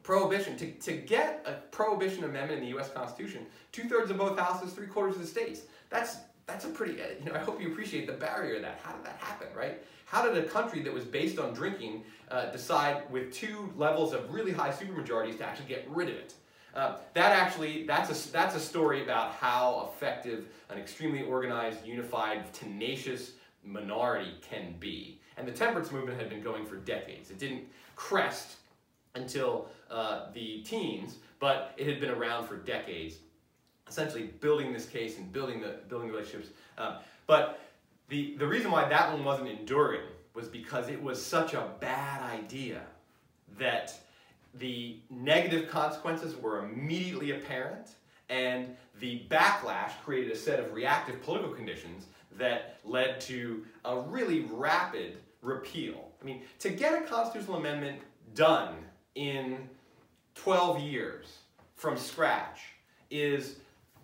Speaker 1: Prohibition, to, to get a prohibition amendment in the US Constitution, two-thirds of both houses, three-quarters of the states, that's, that's a pretty, uh, you know, I hope you appreciate the barrier of that. How did that happen, right? How did a country that was based on drinking uh, decide with two levels of really high supermajorities to actually get rid of it? Uh, that actually, that's a, that's a story about how effective an extremely organized, unified, tenacious minority can be. And the temperance movement had been going for decades. It didn't crest until uh, the teens, but it had been around for decades, essentially building this case and building the, building relationships. Um, but the, the reason why that one wasn't enduring was because it was such a bad idea that the negative consequences were immediately apparent and the backlash created a set of reactive political conditions that led to a really rapid repeal. I mean, to get a constitutional amendment done in 12 years from scratch is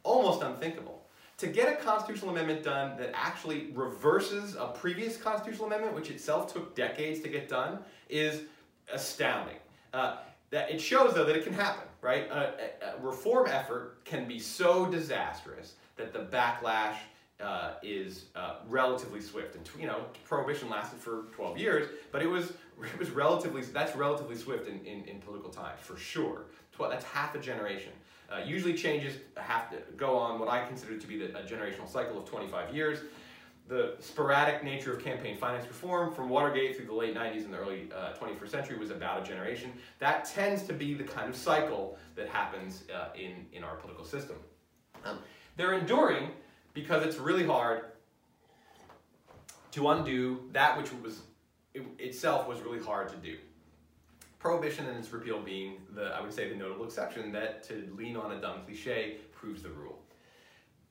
Speaker 1: almost unthinkable to get a constitutional amendment done that actually reverses a previous constitutional amendment, which itself took decades to get done, is astounding. Uh, that it shows, though, that it can happen, right? A, a, reform effort can be so disastrous that the backlash uh, is uh, relatively swift. And you know, prohibition lasted for 12 years, but it was it was relatively that's relatively swift in, in, in political time for sure. That's half a generation. Uh, usually changes have to go on what I consider to be the, a generational cycle of 25 years. The sporadic nature of campaign finance reform from Watergate through the late 90s and the early uh, 21st century was about a generation. That tends to be the kind of cycle that happens uh, in, in our political system. Um, they're enduring because it's really hard to undo that which was it, itself was really hard to do prohibition and its repeal being the, I would say, the notable exception that to lean on a dumb cliche proves the rule.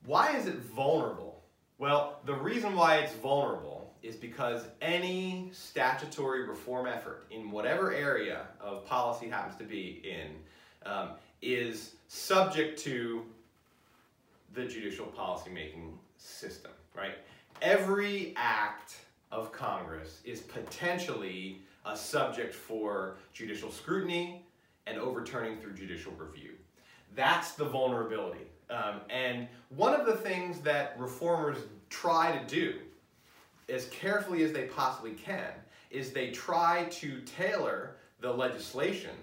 Speaker 1: Why is it vulnerable? Well, the reason why it's vulnerable is because any statutory reform effort in whatever area of policy happens to be in um, is subject to the judicial policymaking system, right? Every act of Congress is potentially a subject for judicial scrutiny and overturning through judicial review. That's the vulnerability. Um, and one of the things that reformers try to do as carefully as they possibly can is they try to tailor the legislation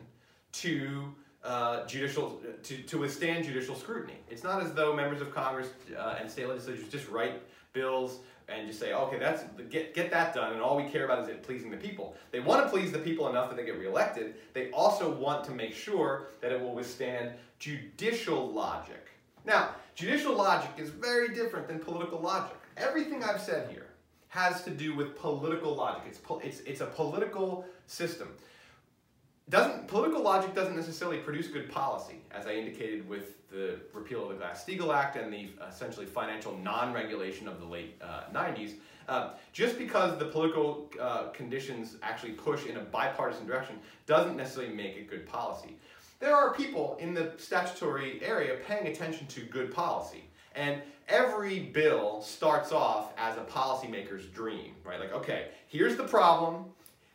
Speaker 1: to uh, judicial to, to withstand judicial scrutiny. It's not as though members of Congress uh, and state legislatures just write bills and just say, okay, that's get get that done, and all we care about is it pleasing the people. They want to please the people enough that they get reelected. They also want to make sure that it will withstand judicial logic. Now, judicial logic is very different than political logic. Everything I've said here has to do with political logic. It's it's it's a political system. Doesn't political logic doesn't necessarily produce good policy, as I indicated with the repeal of the Glass-Steagall Act and the essentially financial non-regulation of the late uh, 90s, uh, just because the political uh, conditions actually push in a bipartisan direction doesn't necessarily make it good policy. There are people in the statutory area paying attention to good policy. And every bill starts off as a policymaker's dream, right? Like, okay, here's the problem,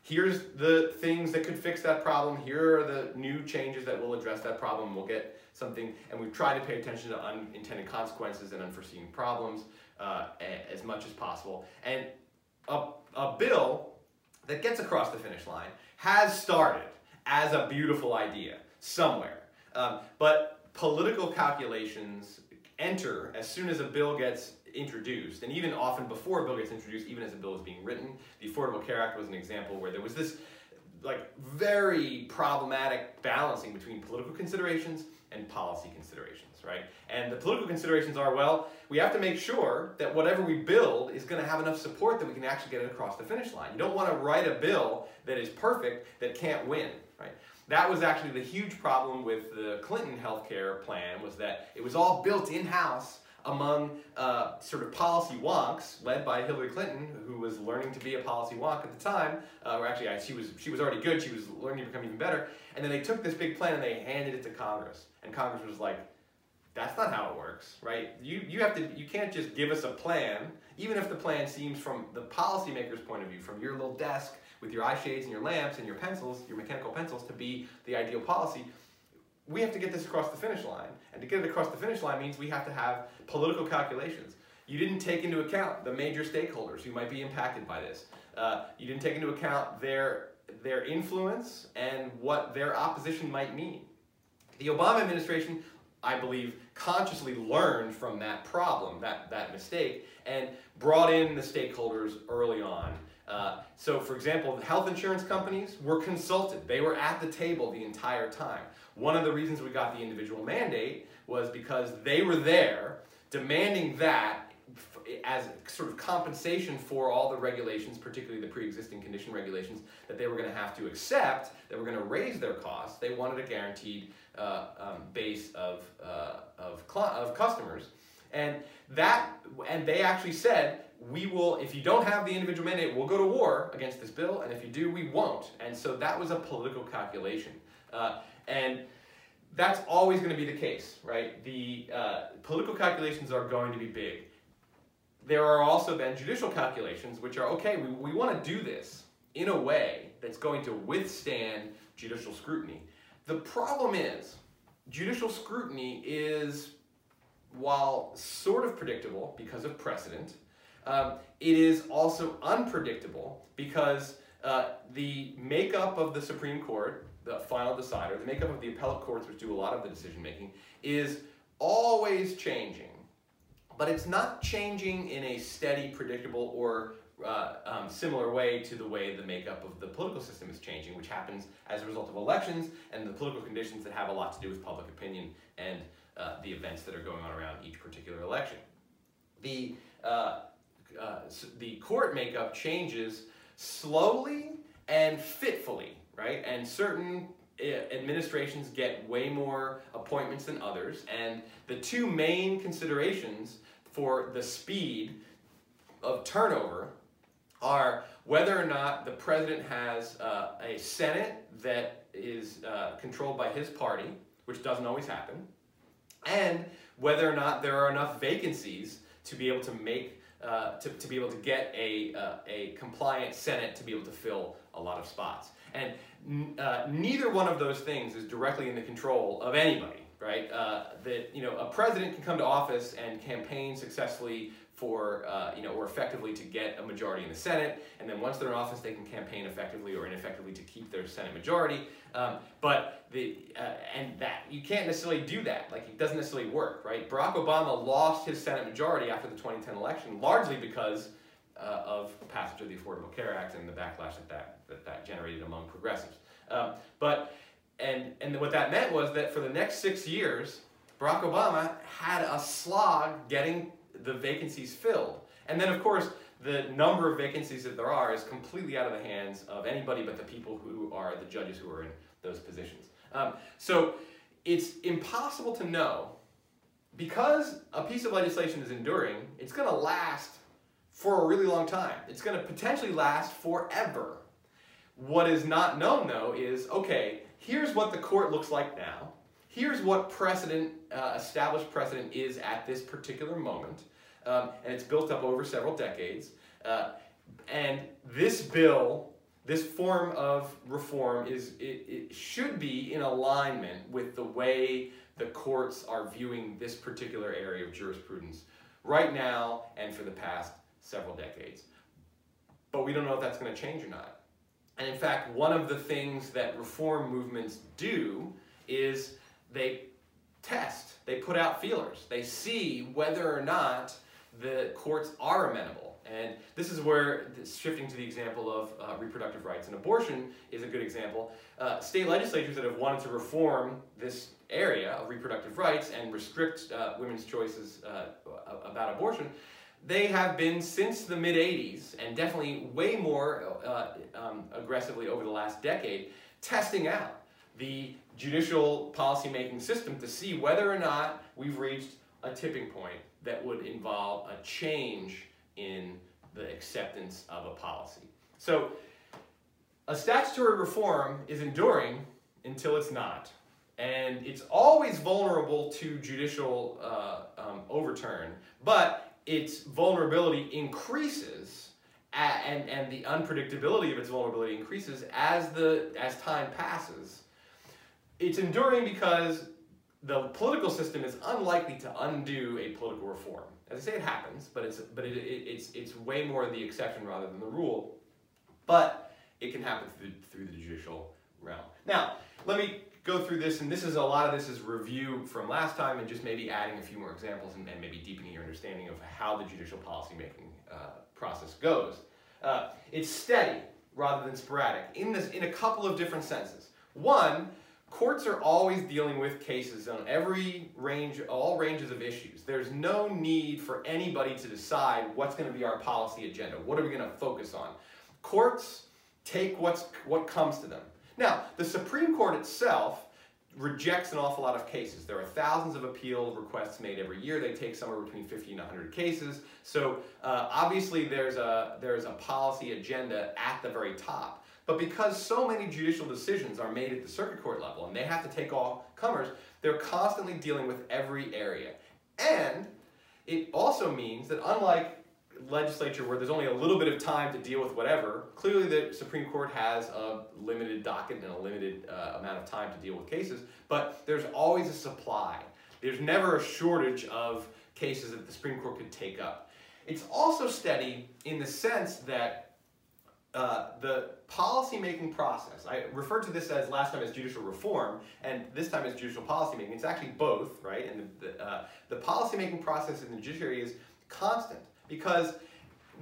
Speaker 1: here's the things that could fix that problem, here are the new changes that will address that problem, we'll get something, and we've tried to pay attention to unintended consequences and unforeseen problems uh, as much as possible. And a, a bill that gets across the finish line has started as a beautiful idea somewhere. Um, but political calculations enter as soon as a bill gets introduced, and even often before a bill gets introduced, even as a bill is being written. The Affordable Care Act was an example where there was this like very problematic balancing between political considerations and policy considerations, right? And the political considerations are, well, we have to make sure that whatever we build is going to have enough support that we can actually get it across the finish line. You don't want to write a bill that is perfect that can't win, right? That was actually the huge problem with the Clinton healthcare plan was that it was all built in-house among uh, sort of policy wonks led by Hillary Clinton, who was learning to be a policy wonk at the time. Uh, or actually, she was she was already good. She was learning to become even better. And then they took this big plan and they handed it to Congress, and Congress was like, "That's not how it works, right? You you have to you can't just give us a plan, even if the plan seems from the policymaker's point of view, from your little desk with your eye shades and your lamps and your pencils, your mechanical pencils, to be the ideal policy." We have to get this across the finish line. And to get it across the finish line means we have to have political calculations. You didn't take into account the major stakeholders who might be impacted by this. Uh, you didn't take into account their, their influence and what their opposition might mean. The Obama administration, I believe, consciously learned from that problem, that, that mistake, and brought in the stakeholders early on. Uh, so, for example, the health insurance companies were consulted. They were at the table the entire time. One of the reasons we got the individual mandate was because they were there demanding that as sort of compensation for all the regulations, particularly the pre-existing condition regulations, that they were going to have to accept, that were going to raise their costs. They wanted a guaranteed uh, um, base of, uh, of, of customers. And that, and they actually said, we will, if you don't have the individual mandate, we'll go to war against this bill, and if you do, we won't. And so that was a political calculation. Uh, and that's always going to be the case, right? The uh, political calculations are going to be big. There are also then judicial calculations, which are okay, we, we want to do this in a way that's going to withstand judicial scrutiny. The problem is, judicial scrutiny is, while sort of predictable because of precedent, um, it is also unpredictable because uh, the makeup of the Supreme Court the final decider, the makeup of the appellate courts, which do a lot of the decision making, is always changing. But it's not changing in a steady, predictable, or uh, um, similar way to the way the makeup of the political system is changing, which happens as a result of elections and the political conditions that have a lot to do with public opinion and uh, the events that are going on around each particular election. The, uh, uh the court makeup changes slowly and fitfully right? And certain eh, administrations get way more appointments than others, and the two main considerations for the speed of turnover are whether or not the president has uh, a Senate that is uh, controlled by his party, which doesn't always happen, and whether or not there are enough vacancies to be able to make uh, to, to be able to get a, uh, a compliant Senate to be able to fill a lot of spots. And uh, neither one of those things is directly in the control of anybody, right? Uh, that you know, a president can come to office and campaign successfully for, uh, you know, or effectively to get a majority in the Senate, and then once they're in office, they can campaign effectively or ineffectively to keep their Senate majority. Um, but the uh, and that you can't necessarily do that. Like it doesn't necessarily work, right? Barack Obama lost his Senate majority after the 2010 election, largely because uh, of passage of the Affordable Care Act and the backlash that that, that, that generated among progressives. Um, but, and, and what that meant was that for the next six years, Barack Obama had a slog getting the vacancies filled. And then, of course, the number of vacancies that there are is completely out of the hands of anybody but the people who are the judges who are in those positions. Um, so it's impossible to know because a piece of legislation is enduring, it's going to last for a really long time. It's going to potentially last forever. What is not known, though, is okay, here's what the court looks like now. Here's what precedent, uh, established precedent is at this particular moment. Um, and it's built up over several decades. Uh, and this bill, this form of reform, is it, it should be in alignment with the way the courts are viewing this particular area of jurisprudence right now and for the past several decades. But we don't know if that's going to change or not. And in fact, one of the things that reform movements do is they test, they put out feelers, they see whether or not the courts are amenable. And this is where, shifting to the example of uh, reproductive rights and abortion is a good example. Uh, state legislatures that have wanted to reform this area of reproductive rights and restrict uh, women's choices uh, about abortion, they have been since the mid 80s, and definitely way more uh, um, aggressively over the last decade, testing out the judicial policymaking system to see whether or not we've reached a tipping point that would involve a change in the acceptance of a policy. So a statutory reform is enduring until it's not. And it's always vulnerable to judicial uh, um, overturn, but its vulnerability increases and, and the unpredictability of its vulnerability increases as, the, as time passes. It's enduring because the political system is unlikely to undo a political reform. As I say, it happens, but it's but it, it, it's it's way more the exception rather than the rule. But it can happen through through the judicial realm. Now, let me go through this, and this is a lot of this is review from last time, and just maybe adding a few more examples and, and maybe deepening your understanding of how the judicial policymaking uh, process goes. Uh, it's steady rather than sporadic in this in a couple of different senses. One, courts are always dealing with cases on every range, all ranges of issues. There's no need for anybody to decide what's going to be our policy agenda. What are we going to focus on? Courts take what's, what comes to them. Now, the Supreme Court itself rejects an awful lot of cases. There are thousands of appeal requests made every year. They take somewhere between 50 and 100 cases. So uh, obviously there's a, there's a policy agenda at the very top. But because so many judicial decisions are made at the circuit court level and they have to take all comers, they're constantly dealing with every area. And it also means that unlike legislature where there's only a little bit of time to deal with whatever, clearly the Supreme Court has a limited docket and a limited uh, amount of time to deal with cases, but there's always a supply. There's never a shortage of cases that the Supreme Court could take up. It's also steady in the sense that uh, the policymaking process, I referred to this as last time as judicial reform, and this time as judicial policymaking. It's actually both, right? And the, the, uh, the policymaking process in the judiciary is constant because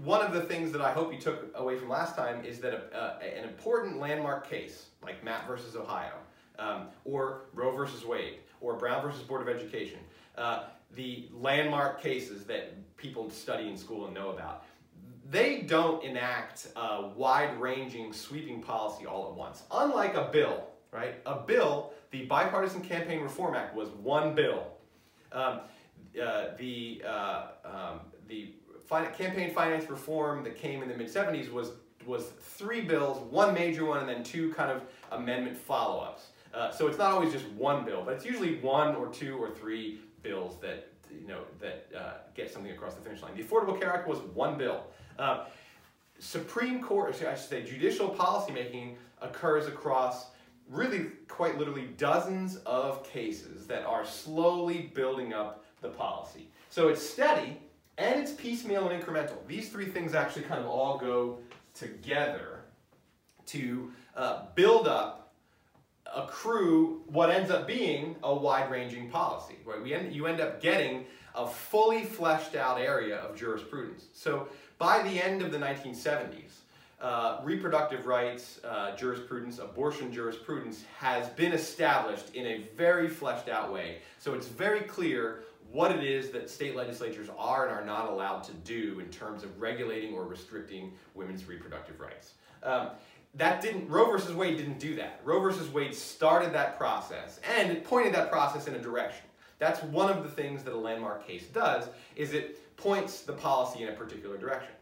Speaker 1: one of the things that I hope you took away from last time is that a, uh, an important landmark case, like Mapp versus Ohio, um, or Roe versus Wade, or Brown versus Board of Education, uh, the landmark cases that people study in school and know about, they don't enact a wide-ranging, sweeping policy all at once. Unlike a bill, right? A bill, the Bipartisan Campaign Reform Act was one bill. Um, uh, the uh, um, the campaign finance reform that came in the mid-70s was was three bills, one major one, and then two kind of amendment follow-ups. Uh, so it's not always just one bill, but it's usually one or two or three bills that you know that uh, get something across the finish line. The Affordable Care Act was one bill. Uh, Supreme Court, I should say, judicial policymaking occurs across really quite literally dozens of cases that are slowly building up the policy. So it's steady and it's piecemeal and incremental. These three things actually kind of all go together to uh, build up, accrue what ends up being a wide-ranging policy. Right? We end, you end up getting a fully fleshed out area of jurisprudence. So by the end of the 1970s, uh, reproductive rights uh, jurisprudence, abortion jurisprudence has been established in a very fleshed out way. So it's very clear what it is that state legislatures are and are not allowed to do in terms of regulating or restricting women's reproductive rights. Um, that didn't, Roe versus Wade didn't do that. Roe versus Wade started that process and it pointed that process in a direction. That's one of the things that a landmark case does, is it points the policy in a particular direction.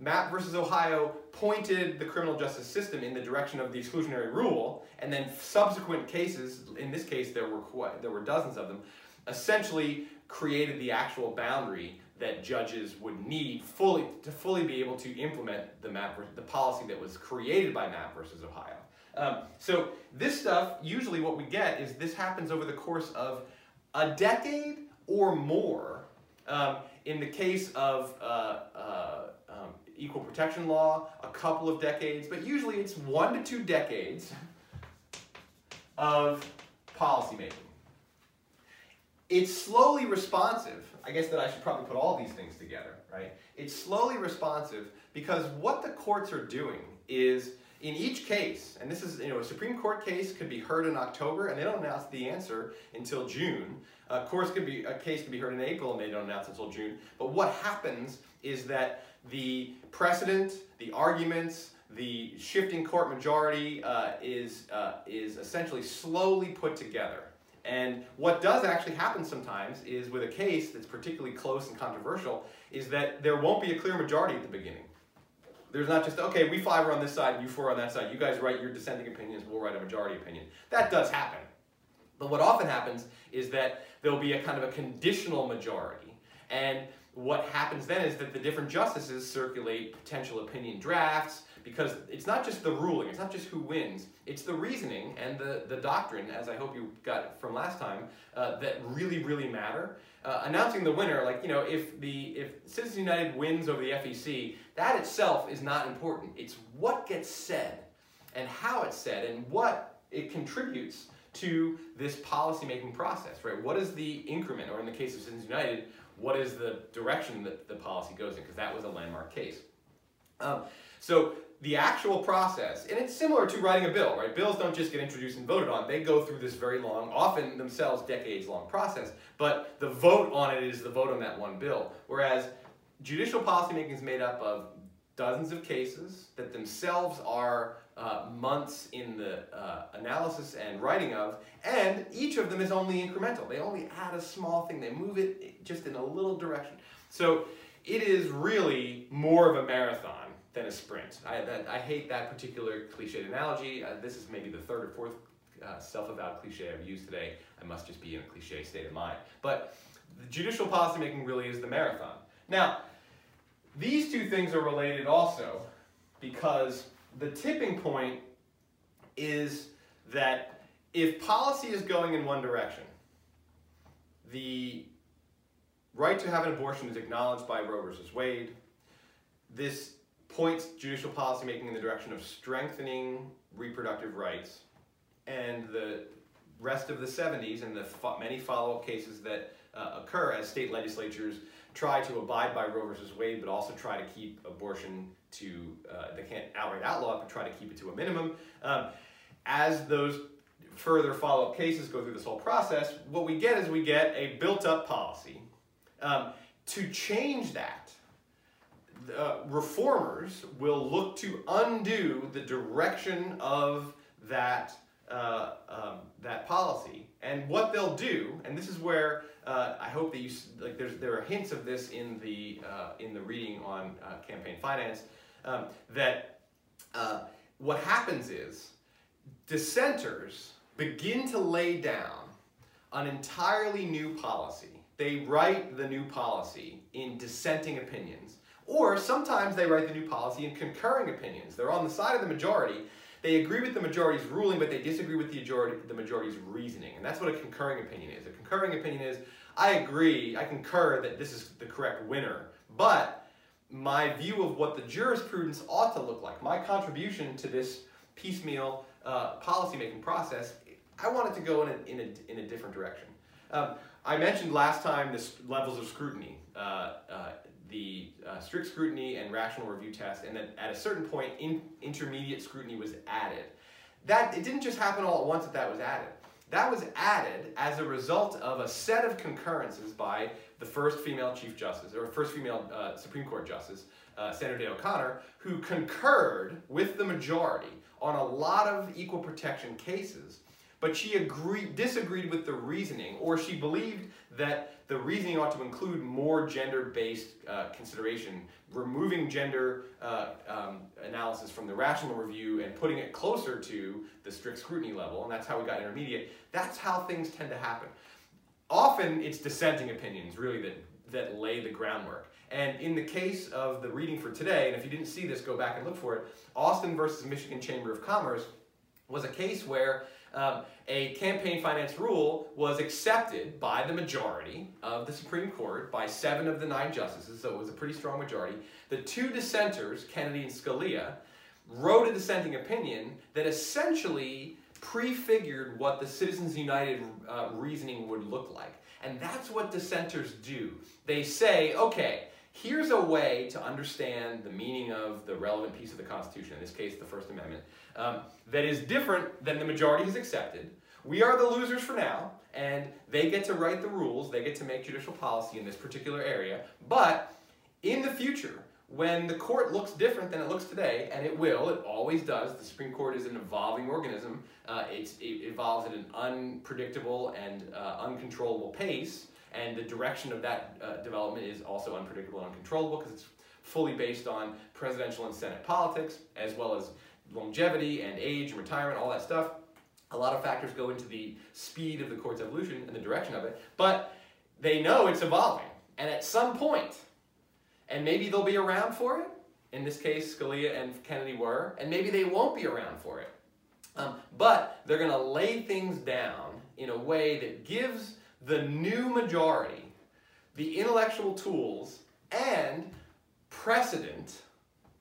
Speaker 1: Mapp versus Ohio pointed the criminal justice system in the direction of the exclusionary rule, and then subsequent cases, in this case there were quite, there were dozens of them, essentially created the actual boundary that judges would need fully to fully be able to implement the Mapp the policy that was created by Mapp versus Ohio. Um, so this stuff, usually what we get is this happens over the course of a decade or more. Um, in the case of uh, uh, um, equal protection law, a couple of decades, but usually it's one to two decades of policymaking. It's slowly responsive. I guess that I should probably put all these things together, right? It's slowly responsive because what the courts are doing is in each case, and this is, you know, a Supreme Court case could be heard in October and they don't announce the answer until June. Of course, could be, a case could be heard in April and they don't announce until June. But what happens is that the precedent, the arguments, the shifting court majority uh, is, uh, is essentially slowly put together. And what does actually happen sometimes is with a case that's particularly close and controversial is that there won't be a clear majority at the beginning. There's not just, okay, we five are on this side, and you four on that side. You guys write your dissenting opinions, we'll write a majority opinion. That does happen. But what often happens is that there'll be a kind of a conditional majority. And what happens then is that the different justices circulate potential opinion drafts because it's not just the ruling, it's not just who wins, it's the reasoning and the, the doctrine, as I hope you got from last time, uh, that really, really matter. Uh, announcing the winner, like, you know, if the if Citizens United wins over the FEC, that itself is not important. It's what gets said and how it's said and what it contributes to this policymaking process, right? What is the increment, or in the case of Citizens United, what is the direction that the policy goes in? Because that was a landmark case. Um, so the actual process, and it's similar to writing a bill, right? Bills don't just get introduced and voted on. They go through this very long, often themselves decades long process, but the vote on it is the vote on that one bill. Whereas judicial policymaking is made up of dozens of cases that themselves are uh, months in the uh, analysis and writing of, and each of them is only incremental. They only add a small thing. They move it just in a little direction. So it is really more of a marathon than a sprint. I, that, I hate that particular cliched analogy. Uh, this is maybe the third or fourth uh, self-avowed cliche I've used today. I must just be in a cliche state of mind. But the judicial policymaking really is the marathon. Now, these two things are related also because the tipping point is that if policy is going in one direction, the right to have an abortion is acknowledged by Roe versus Wade. This points judicial policymaking in the direction of strengthening reproductive rights. And the rest of the 70s and the fo many follow-up cases that uh, occur as state legislatures try to abide by Roe versus Wade, but also try to keep abortion to, uh, they can't outright outlaw it, but try to keep it to a minimum. Um, as those further follow-up cases go through this whole process, what we get is we get a built-up policy. Um, to change that, uh, reformers will look to undo the direction of that uh, um, that policy. And what they'll do, and this is where uh, I hope that you like. There's there are hints of this in the uh, in the reading on uh, campaign finance. Um, that uh, what happens is dissenters begin to lay down an entirely new policy. They write the new policy in dissenting opinions or sometimes they write the new policy in concurring opinions. They're on the side of the majority. They agree with the majority's ruling, but they disagree with the majority, the majority's reasoning. And that's what a concurring opinion is. A concurring opinion is, I agree, I concur that this is the correct winner, but my view of what the jurisprudence ought to look like, my contribution to this piecemeal uh, policymaking process, I want it to go in a, in a, in a different direction. Um, I mentioned last time this levels of scrutiny. Uh, uh, the uh, strict scrutiny and rational review test, and then at a certain point, in, intermediate scrutiny was added. That it didn't just happen all at once that that was added. That was added as a result of a set of concurrences by the first female Chief Justice, or first female uh, Supreme Court Justice, uh, Sandra Day O'Connor, who concurred with the majority on a lot of equal protection cases, but she agreed, disagreed with the reasoning, or she believed that the reasoning ought to include more gender-based uh, consideration, removing gender uh, um, analysis from the rational review and putting it closer to the strict scrutiny level, and that's how we got intermediate. That's how things tend to happen. Often it's dissenting opinions, really, that, that lay the groundwork. And in the case of the reading for today, and if you didn't see this, go back and look for it, Austin versus Michigan Chamber of Commerce was a case where um, a campaign finance rule was accepted by the majority of the Supreme Court, by seven of the nine justices, so it was a pretty strong majority. The two dissenters, Kennedy and Scalia, wrote a dissenting opinion that essentially prefigured what the Citizens United uh, reasoning would look like. And that's what dissenters do. They say, okay, here's a way to understand the meaning of the relevant piece of the Constitution, in this case, the First Amendment, um, that is different than the majority has accepted. We are the losers for now, and they get to write the rules, they get to make judicial policy in this particular area. But in the future, when the court looks different than it looks today, and it will, it always does, the Supreme Court is an evolving organism, uh, it evolves at an unpredictable and uh, uncontrollable pace, and the direction of that uh, development is also unpredictable and uncontrollable because it's fully based on presidential and Senate politics, as well as longevity and age and retirement, all that stuff. A lot of factors go into the speed of the court's evolution and the direction of it, but they know it's evolving. And at some point, and maybe they'll be around for it, in this case, Scalia and Kennedy were, and maybe they won't be around for it. Um, but they're going to lay things down in a way that gives the new majority the intellectual tools and precedent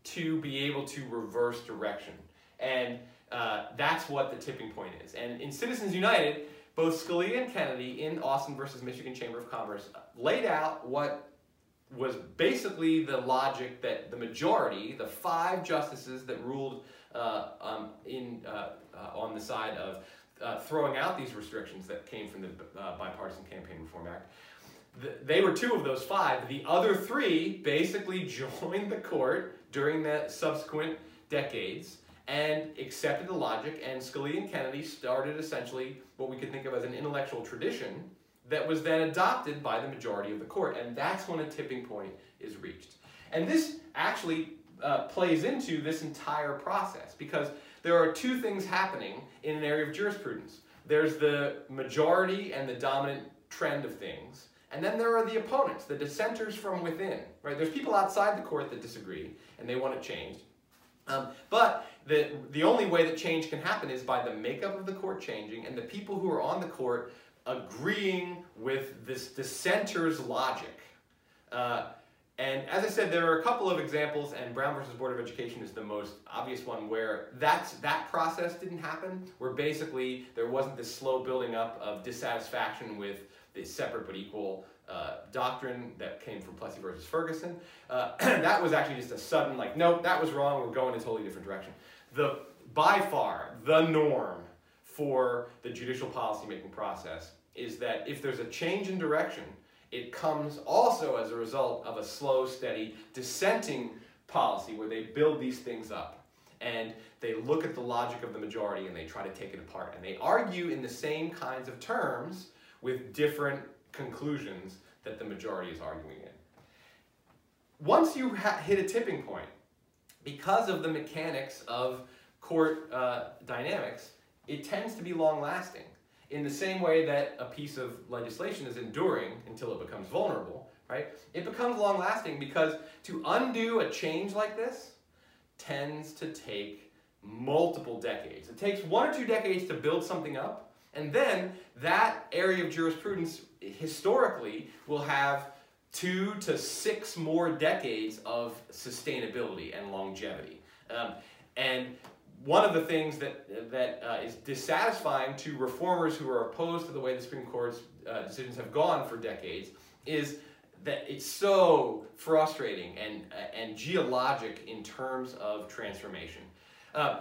Speaker 1: to be able to reverse direction. And uh, that's what the tipping point is. And in Citizens United, both Scalia and Kennedy in Austin versus Michigan Chamber of Commerce laid out what was basically the logic that the majority, the five justices that ruled uh, um, in, uh, uh on the side of uh, throwing out these restrictions that came from the uh, Bipartisan Campaign Reform Act. The, they were two of those five. The other three basically joined the court during the subsequent decades and accepted the logic, and Scalia and Kennedy started essentially what we could think of as an intellectual tradition that was then adopted by the majority of the court, and that's when a tipping point is reached. And this actually uh, plays into this entire process because there are two things happening in an area of jurisprudence. There's the majority and the dominant trend of things, and then there are the opponents, the dissenters from within. Right? There's people outside the court that disagree and they want it changed. Um, but the, the only way that change can happen is by the makeup of the court changing and the people who are on the court agreeing with this dissenter's logic. Uh, and as I said, there are a couple of examples, and Brown versus Board of Education is the most obvious one where that's, that process didn't happen, where basically there wasn't this slow building up of dissatisfaction with the separate but equal uh, doctrine that came from Plessy versus Ferguson. Uh, that was actually just a sudden, like, nope, that was wrong, we're going in a totally different direction. The, by far, the norm for the judicial policymaking process is that if there's a change in direction, it comes also as a result of a slow, steady, dissenting policy where they build these things up and they look at the logic of the majority and they try to take it apart. And they argue in the same kinds of terms with different conclusions that the majority is arguing in. Once you hit a tipping point, because of the mechanics of court uh, dynamics, it tends to be long lasting in the same way that a piece of legislation is enduring until it becomes vulnerable, right? It becomes long lasting because to undo a change like this tends to take multiple decades. It takes one or two decades to build something up, and then that area of jurisprudence historically will have two to six more decades of sustainability and longevity. Um, and one of the things that, that uh, is dissatisfying to reformers who are opposed to the way the Supreme Court's uh, decisions have gone for decades is that it's so frustrating and, uh, and geologic in terms of transformation. Uh,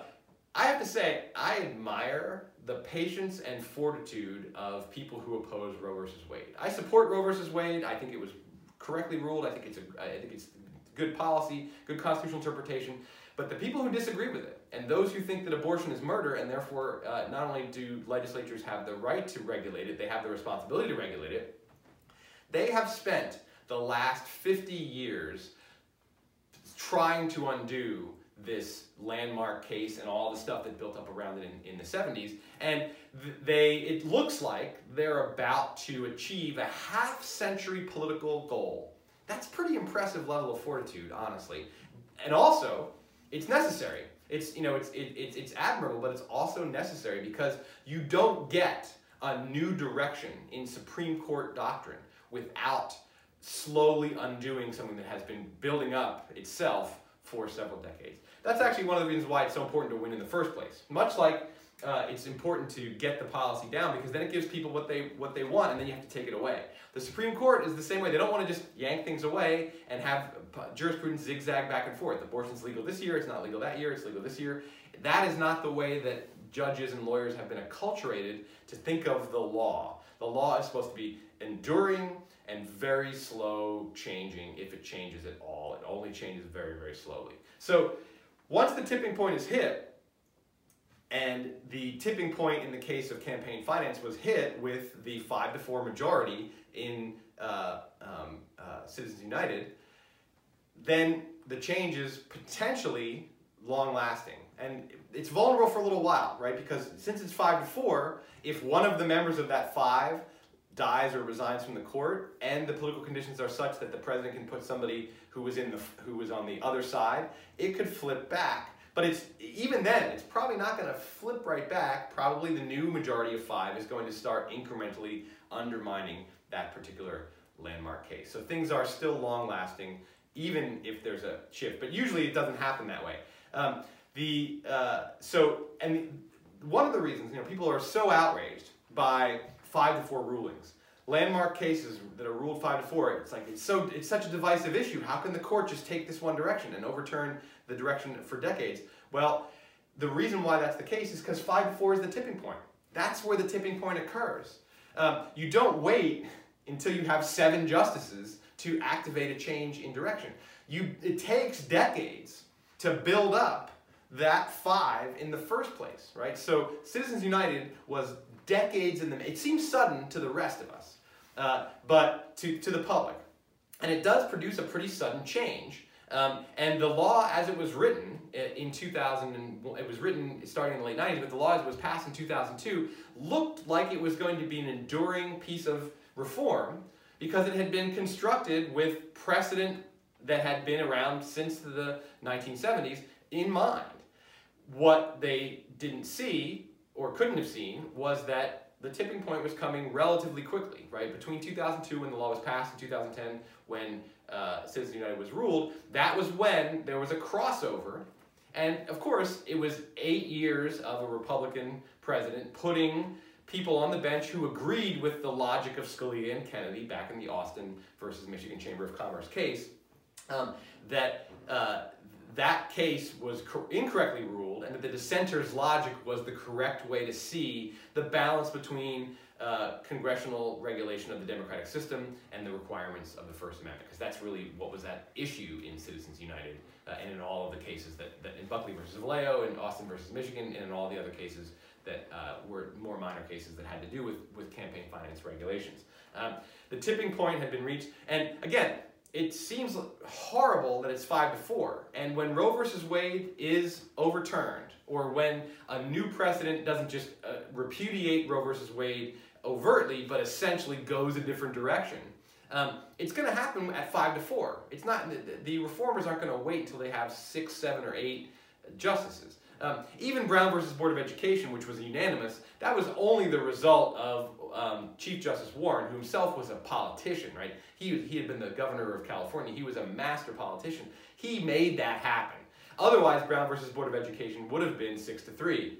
Speaker 1: I have to say, I admire the patience and fortitude of people who oppose Roe versus Wade. I support Roe versus Wade. I think it was correctly ruled. I think it's a, I think it's good policy, good constitutional interpretation. But the people who disagree with it, and those who think that abortion is murder, and therefore uh, not only do legislatures have the right to regulate it, they have the responsibility to regulate it, they have spent the last 50 years trying to undo this landmark case and all the stuff that built up around it in, in the 70s. And they, it looks like they're about to achieve a half century political goal. That's pretty impressive level of fortitude, honestly. And also, it's necessary. It's, you know, it's, it, it's, it's admirable, but it's also necessary because you don't get a new direction in Supreme Court doctrine without slowly undoing something that has been building up itself for several decades. That's actually one of the reasons why it's so important to win in the first place. Much like uh, it's important to get the policy down because then it gives people what they what they want, and then you have to take it away. The Supreme Court is the same way. They don't want to just yank things away and have jurisprudence zigzag back and forth. Abortion's legal this year, it's not legal that year, it's legal this year. That is not the way that judges and lawyers have been acculturated to think of the law. The law is supposed to be enduring and very slow changing if it changes at all. It only changes very, very slowly. So once the tipping point is hit, and the tipping point in the case of campaign finance was hit with the five to four majority in uh, um, uh, Citizens United, then the change is potentially long lasting. And it's vulnerable for a little while, right? Because since it's five to four, if one of the members of that five dies or resigns from the court, and the political conditions are such that the president can put somebody who was in the who was on the other side, it could flip back. But it's even then, it's probably not going to flip right back. Probably the new majority of five is going to start incrementally undermining that particular landmark case. So things are still long lasting, even if there's a shift. But usually it doesn't happen that way. Um, the uh, so and one of the reasons you know people are so outraged by five to four rulings, landmark cases that are ruled five to four. It's like it's so it's such a divisive issue. How can the court just take this one direction and overturn the direction for decades? Well, the reason why that's the case is because five to four is the tipping point. That's where the tipping point occurs. Um, you don't wait until you have seven justices to activate a change in direction. You, it takes decades to build up that five in the first place, right? So Citizens United was decades in the, it seems sudden to the rest of us, uh, but to, to the public. And it does produce a pretty sudden change. Um, and the law, as it was written in 2000, and it was written starting in the late 90s, but the law as it was passed in 2002 looked like it was going to be an enduring piece of reform because it had been constructed with precedent that had been around since the 1970s in mind. What they didn't see or couldn't have seen was that the tipping point was coming relatively quickly, right? Between 2002 when the law was passed and 2010 when uh, Citizens United was ruled, that was when there was a crossover. And of course, it was eight years of a Republican president putting people on the bench who agreed with the logic of Scalia and Kennedy back in the Austin versus Michigan Chamber of Commerce case, um, that uh, that case was incorrectly ruled and that the dissenter's logic was the correct way to see the balance between uh, congressional regulation of the democratic system and the requirements of the First Amendment, because that's really what was at issue in Citizens United uh, and in all of the cases that, that in Buckley versus Valeo, in Austin versus Michigan, and in all the other cases that uh, were more minor cases that had to do with, with campaign finance regulations. Um, the tipping point had been reached, and again, it seems horrible that it's five to four. And when Roe versus Wade is overturned, or when a new precedent doesn't just uh, repudiate Roe versus Wade overtly, but essentially goes a different direction, um, it's going to happen at five to four. It's not the, the reformers aren't going to wait until they have six, seven, or eight justices. Um, even Brown versus Board of Education, which was unanimous, that was only the result of um, Chief Justice Warren, who himself was a politician, right? He, he had been the governor of California. He was a master politician. He made that happen. Otherwise, Brown versus Board of Education would have been six to three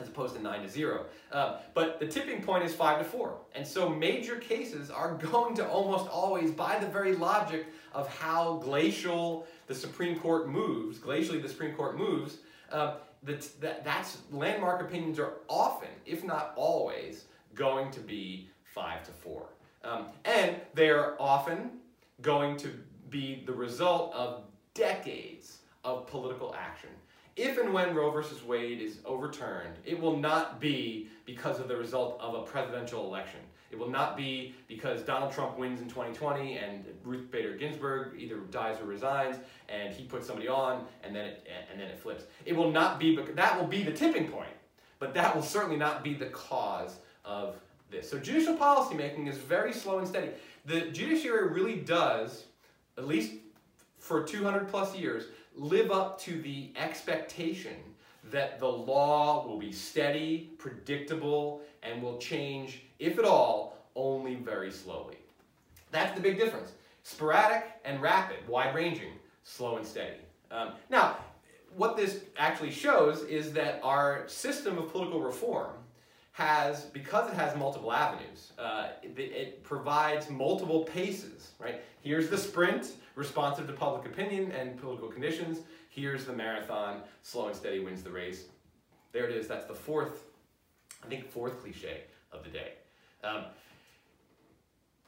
Speaker 1: as opposed to 9 to 0. Uh, but the tipping point is 5 to 4. And so major cases are going to almost always, by the very logic of how glacial the Supreme Court moves, glacially the Supreme Court moves, uh, that, that, that's landmark opinions are often, if not always, going to be 5 to 4. Um, and they're often going to be the result of decades of political action if and when Roe versus Wade is overturned, it will not be because of the result of a presidential election. It will not be because Donald Trump wins in 2020 and Ruth Bader Ginsburg either dies or resigns and he puts somebody on and then it, and then it flips. It will not be, that will be the tipping point, but that will certainly not be the cause of this. So judicial policymaking is very slow and steady. The judiciary really does, at least for 200 plus years, live up to the expectation that the law will be steady, predictable, and will change, if at all, only very slowly. That's the big difference. Sporadic and rapid, wide-ranging, slow and steady. Um, now, what this actually shows is that our system of political reform has, because it has multiple avenues, uh, it, it, provides multiple paces, right? Here's the sprint, responsive to public opinion and political conditions. Here's the marathon, slow and steady wins the race. There it is, that's the fourth, I think fourth cliche of the day. Um,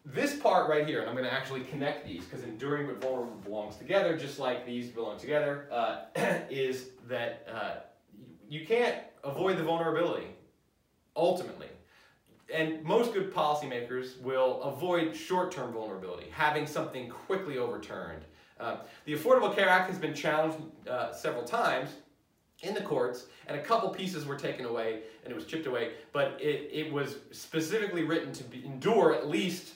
Speaker 1: this part right here, and I'm going to actually connect these because enduring but vulnerable belongs together, just like these belong together, uh, is that uh, you can't avoid the vulnerability, ultimately. And most good policymakers will avoid short-term vulnerability, having something quickly overturned. Uh, the Affordable Care Act has been challenged uh, several times in the courts, and a couple pieces were taken away, and it was chipped away, but it, it was specifically written to be, endure at least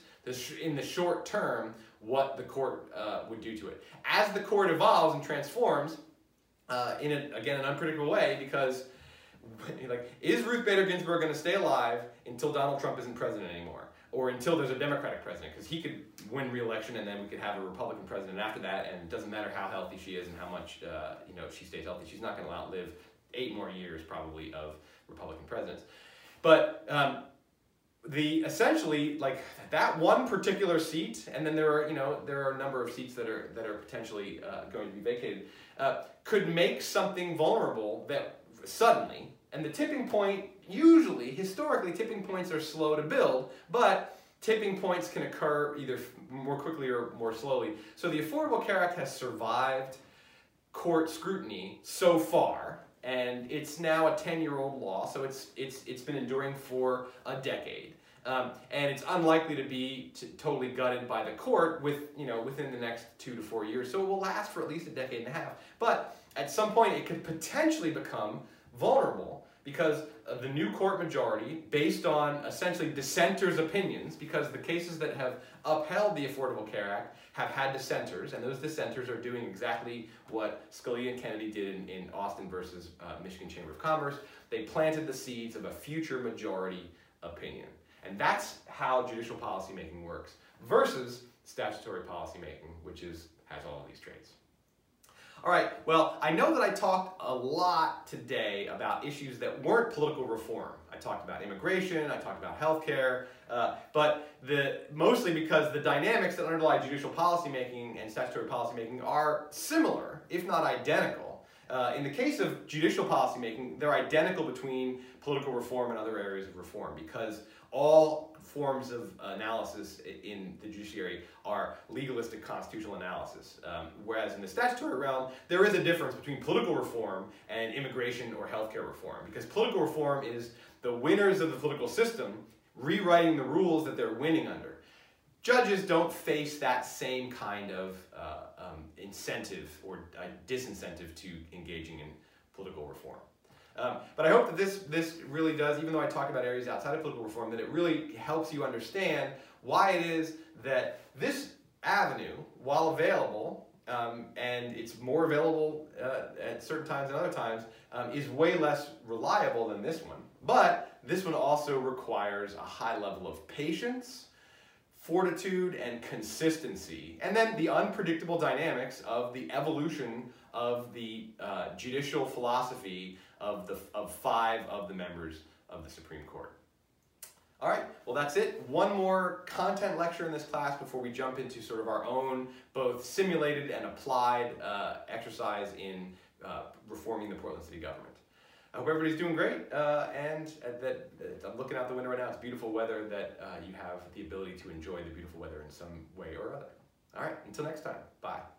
Speaker 1: in the short term what the court uh, would do to it. As the court evolves and transforms, uh, in a, again an unpredictable way, because like is Ruth Bader Ginsburg going to stay alive until Donald Trump isn't president anymore, or until there's a Democratic president? Because he could win re-election and then we could have a Republican president after that, and it doesn't matter how healthy she is and how much uh, you know she stays healthy. She's not going to outlive eight more years probably of Republican presidents. But um, the essentially like that one particular seat, and then there are you know there are a number of seats that are that are potentially uh, going to be vacated, uh, could make something vulnerable that suddenly. And the tipping point usually historically tipping points are slow to build, but tipping points can occur either more quickly or more slowly. So the Affordable Care Act has survived court scrutiny so far and it's now a 10-year-old law, so it's, it's, it's been enduring for a decade. Um, and it's unlikely to be totally gutted by the court with, you know, within the next two to four years. So it will last for at least a decade and a half. But at some point, it could potentially become vulnerable because the new court majority, based on essentially dissenters' opinions, because the cases that have upheld the Affordable Care Act have had dissenters, and those dissenters are doing exactly what Scalia and Kennedy did in, in Austin versus uh, Michigan Chamber of Commerce. They planted the seeds of a future majority opinion. And that's how judicial policymaking works versus statutory policymaking, which is, has all these traits. All right, well, I know that I talked a lot today about issues that weren't political reform. I talked about immigration, I talked about healthcare, uh, but the, mostly because the dynamics that underlie judicial policymaking and statutory policymaking are similar, if not identical. Uh, in the case of judicial policymaking, they're identical between political reform and other areas of reform because all forms of analysis in the judiciary are legalistic constitutional analysis. Um, whereas in the statutory realm, there is a difference between political reform and immigration or healthcare reform. Because political reform is the winners of the political system rewriting the rules that they're winning under. Judges don't face that same kind of uh, um, incentive or uh, disincentive to engaging in political reform. Um, but I hope that this, this really does, even though I talk about areas outside of political reform, that it really helps you understand why it is that this avenue, while available, um, and it's more available uh, at certain times than other times, um, is way less reliable than this one. But this one also requires a high level of patience, fortitude, and consistency, and then the unpredictable dynamics of the evolution of the uh, judicial philosophy of, the, of five of the members of the Supreme Court. All right, well that's it. One more content lecture in this class before we jump into sort of our own both simulated and applied uh, exercise in uh, reforming the Portland City government. I hope everybody's doing great, uh, and that, I'm looking out the window right now. It's beautiful weather that uh, you have the ability to enjoy the beautiful weather in some way or other. All right, until next time, bye.